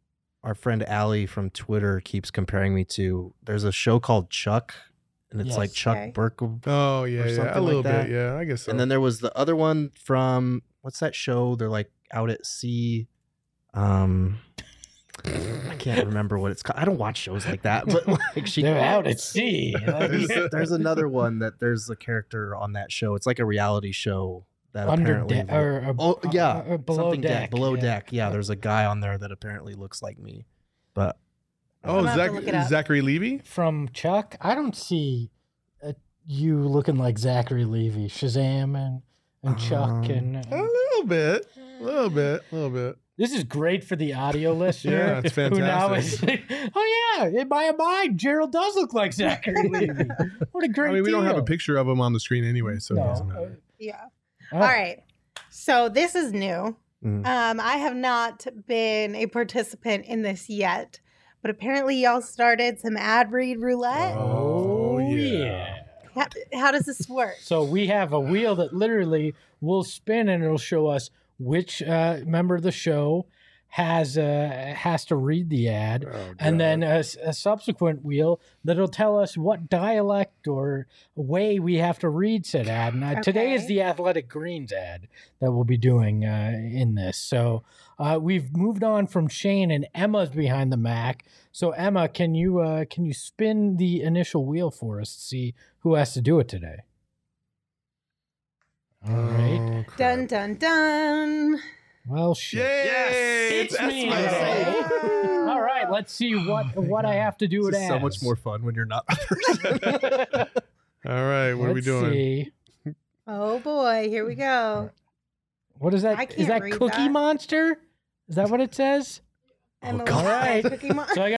Speaker 5: our friend Allie from Twitter keeps comparing me to. There's a show called Chuck, and it's like Chuck
Speaker 2: Okay.
Speaker 5: Burkle.
Speaker 3: Oh yeah,
Speaker 5: Or
Speaker 3: yeah, a little
Speaker 5: that.
Speaker 3: bit. Yeah, I guess so.
Speaker 5: And then there was the other one from what's that show? They're like out at sea. Um, I can't remember what it's called. I don't watch shows like that, but like she,
Speaker 4: They're out at sea.
Speaker 5: there's, there's another one that there's a character on that show. It's like a reality show that
Speaker 4: Under
Speaker 5: apparently.
Speaker 4: deck or, or
Speaker 5: oh yeah,
Speaker 4: or below
Speaker 5: something
Speaker 4: deck.
Speaker 5: below
Speaker 4: yeah.
Speaker 5: deck. Yeah, there's a guy on there that apparently looks like me, but
Speaker 3: oh,
Speaker 2: I'm gonna have to
Speaker 3: Zach,
Speaker 2: look it.
Speaker 3: Zachary Levi.
Speaker 4: from Chuck. I don't see uh, you looking like Zachary Levi, Shazam, and and Chuck.
Speaker 5: Um,
Speaker 4: And
Speaker 3: A little bit, a little bit, a little bit.
Speaker 4: this is great for the audio listener.
Speaker 3: Yeah, it's
Speaker 4: Who now is,
Speaker 3: fantastic.
Speaker 4: oh yeah, in my mind, Gerald does look like Zachary Levi. What a great.
Speaker 3: I mean, we don't have a picture of him on the screen anyway, so it doesn't matter.
Speaker 2: Yeah.
Speaker 4: Oh,
Speaker 2: All right. So this is new.
Speaker 5: mm.
Speaker 2: Um, I have not been a participant in this yet, but apparently y'all started some ad read roulette.
Speaker 4: Oh,
Speaker 3: Oh,
Speaker 4: yeah.
Speaker 3: yeah.
Speaker 2: How, how does this work?
Speaker 4: So we have a wheel that literally will spin and it'll show us which uh, member of the show has uh, has to read the ad,
Speaker 3: Oh,
Speaker 4: and
Speaker 3: God.
Speaker 4: then a, subsequent wheel that'll tell us what dialect or way we have to read said ad. And uh, today is the Athletic Greens ad that we'll be doing uh, in this. So uh, we've moved on from Shane and Emma's behind the Mac. So Emma, can you uh, can you spin the initial wheel for us to see who has to do it today? All right.
Speaker 3: Oh, crap.
Speaker 2: Dun dun dun.
Speaker 4: Well, shit.
Speaker 3: Yay!
Speaker 4: It's
Speaker 3: That's
Speaker 4: me
Speaker 3: my
Speaker 4: today.
Speaker 3: song.
Speaker 4: All right, let's see what
Speaker 5: Oh my
Speaker 4: what I have to do it
Speaker 5: so much more fun when you're not the person.
Speaker 3: All right, what are we doing?
Speaker 4: See.
Speaker 2: Oh boy, here we go.
Speaker 4: What is
Speaker 2: I
Speaker 4: that? Is
Speaker 2: can't
Speaker 4: that
Speaker 2: read
Speaker 4: Cookie
Speaker 2: that.
Speaker 4: Monster? Is that what it says?
Speaker 2: And the
Speaker 5: God.
Speaker 2: little
Speaker 4: All right.
Speaker 2: Cookie Mon-
Speaker 4: So I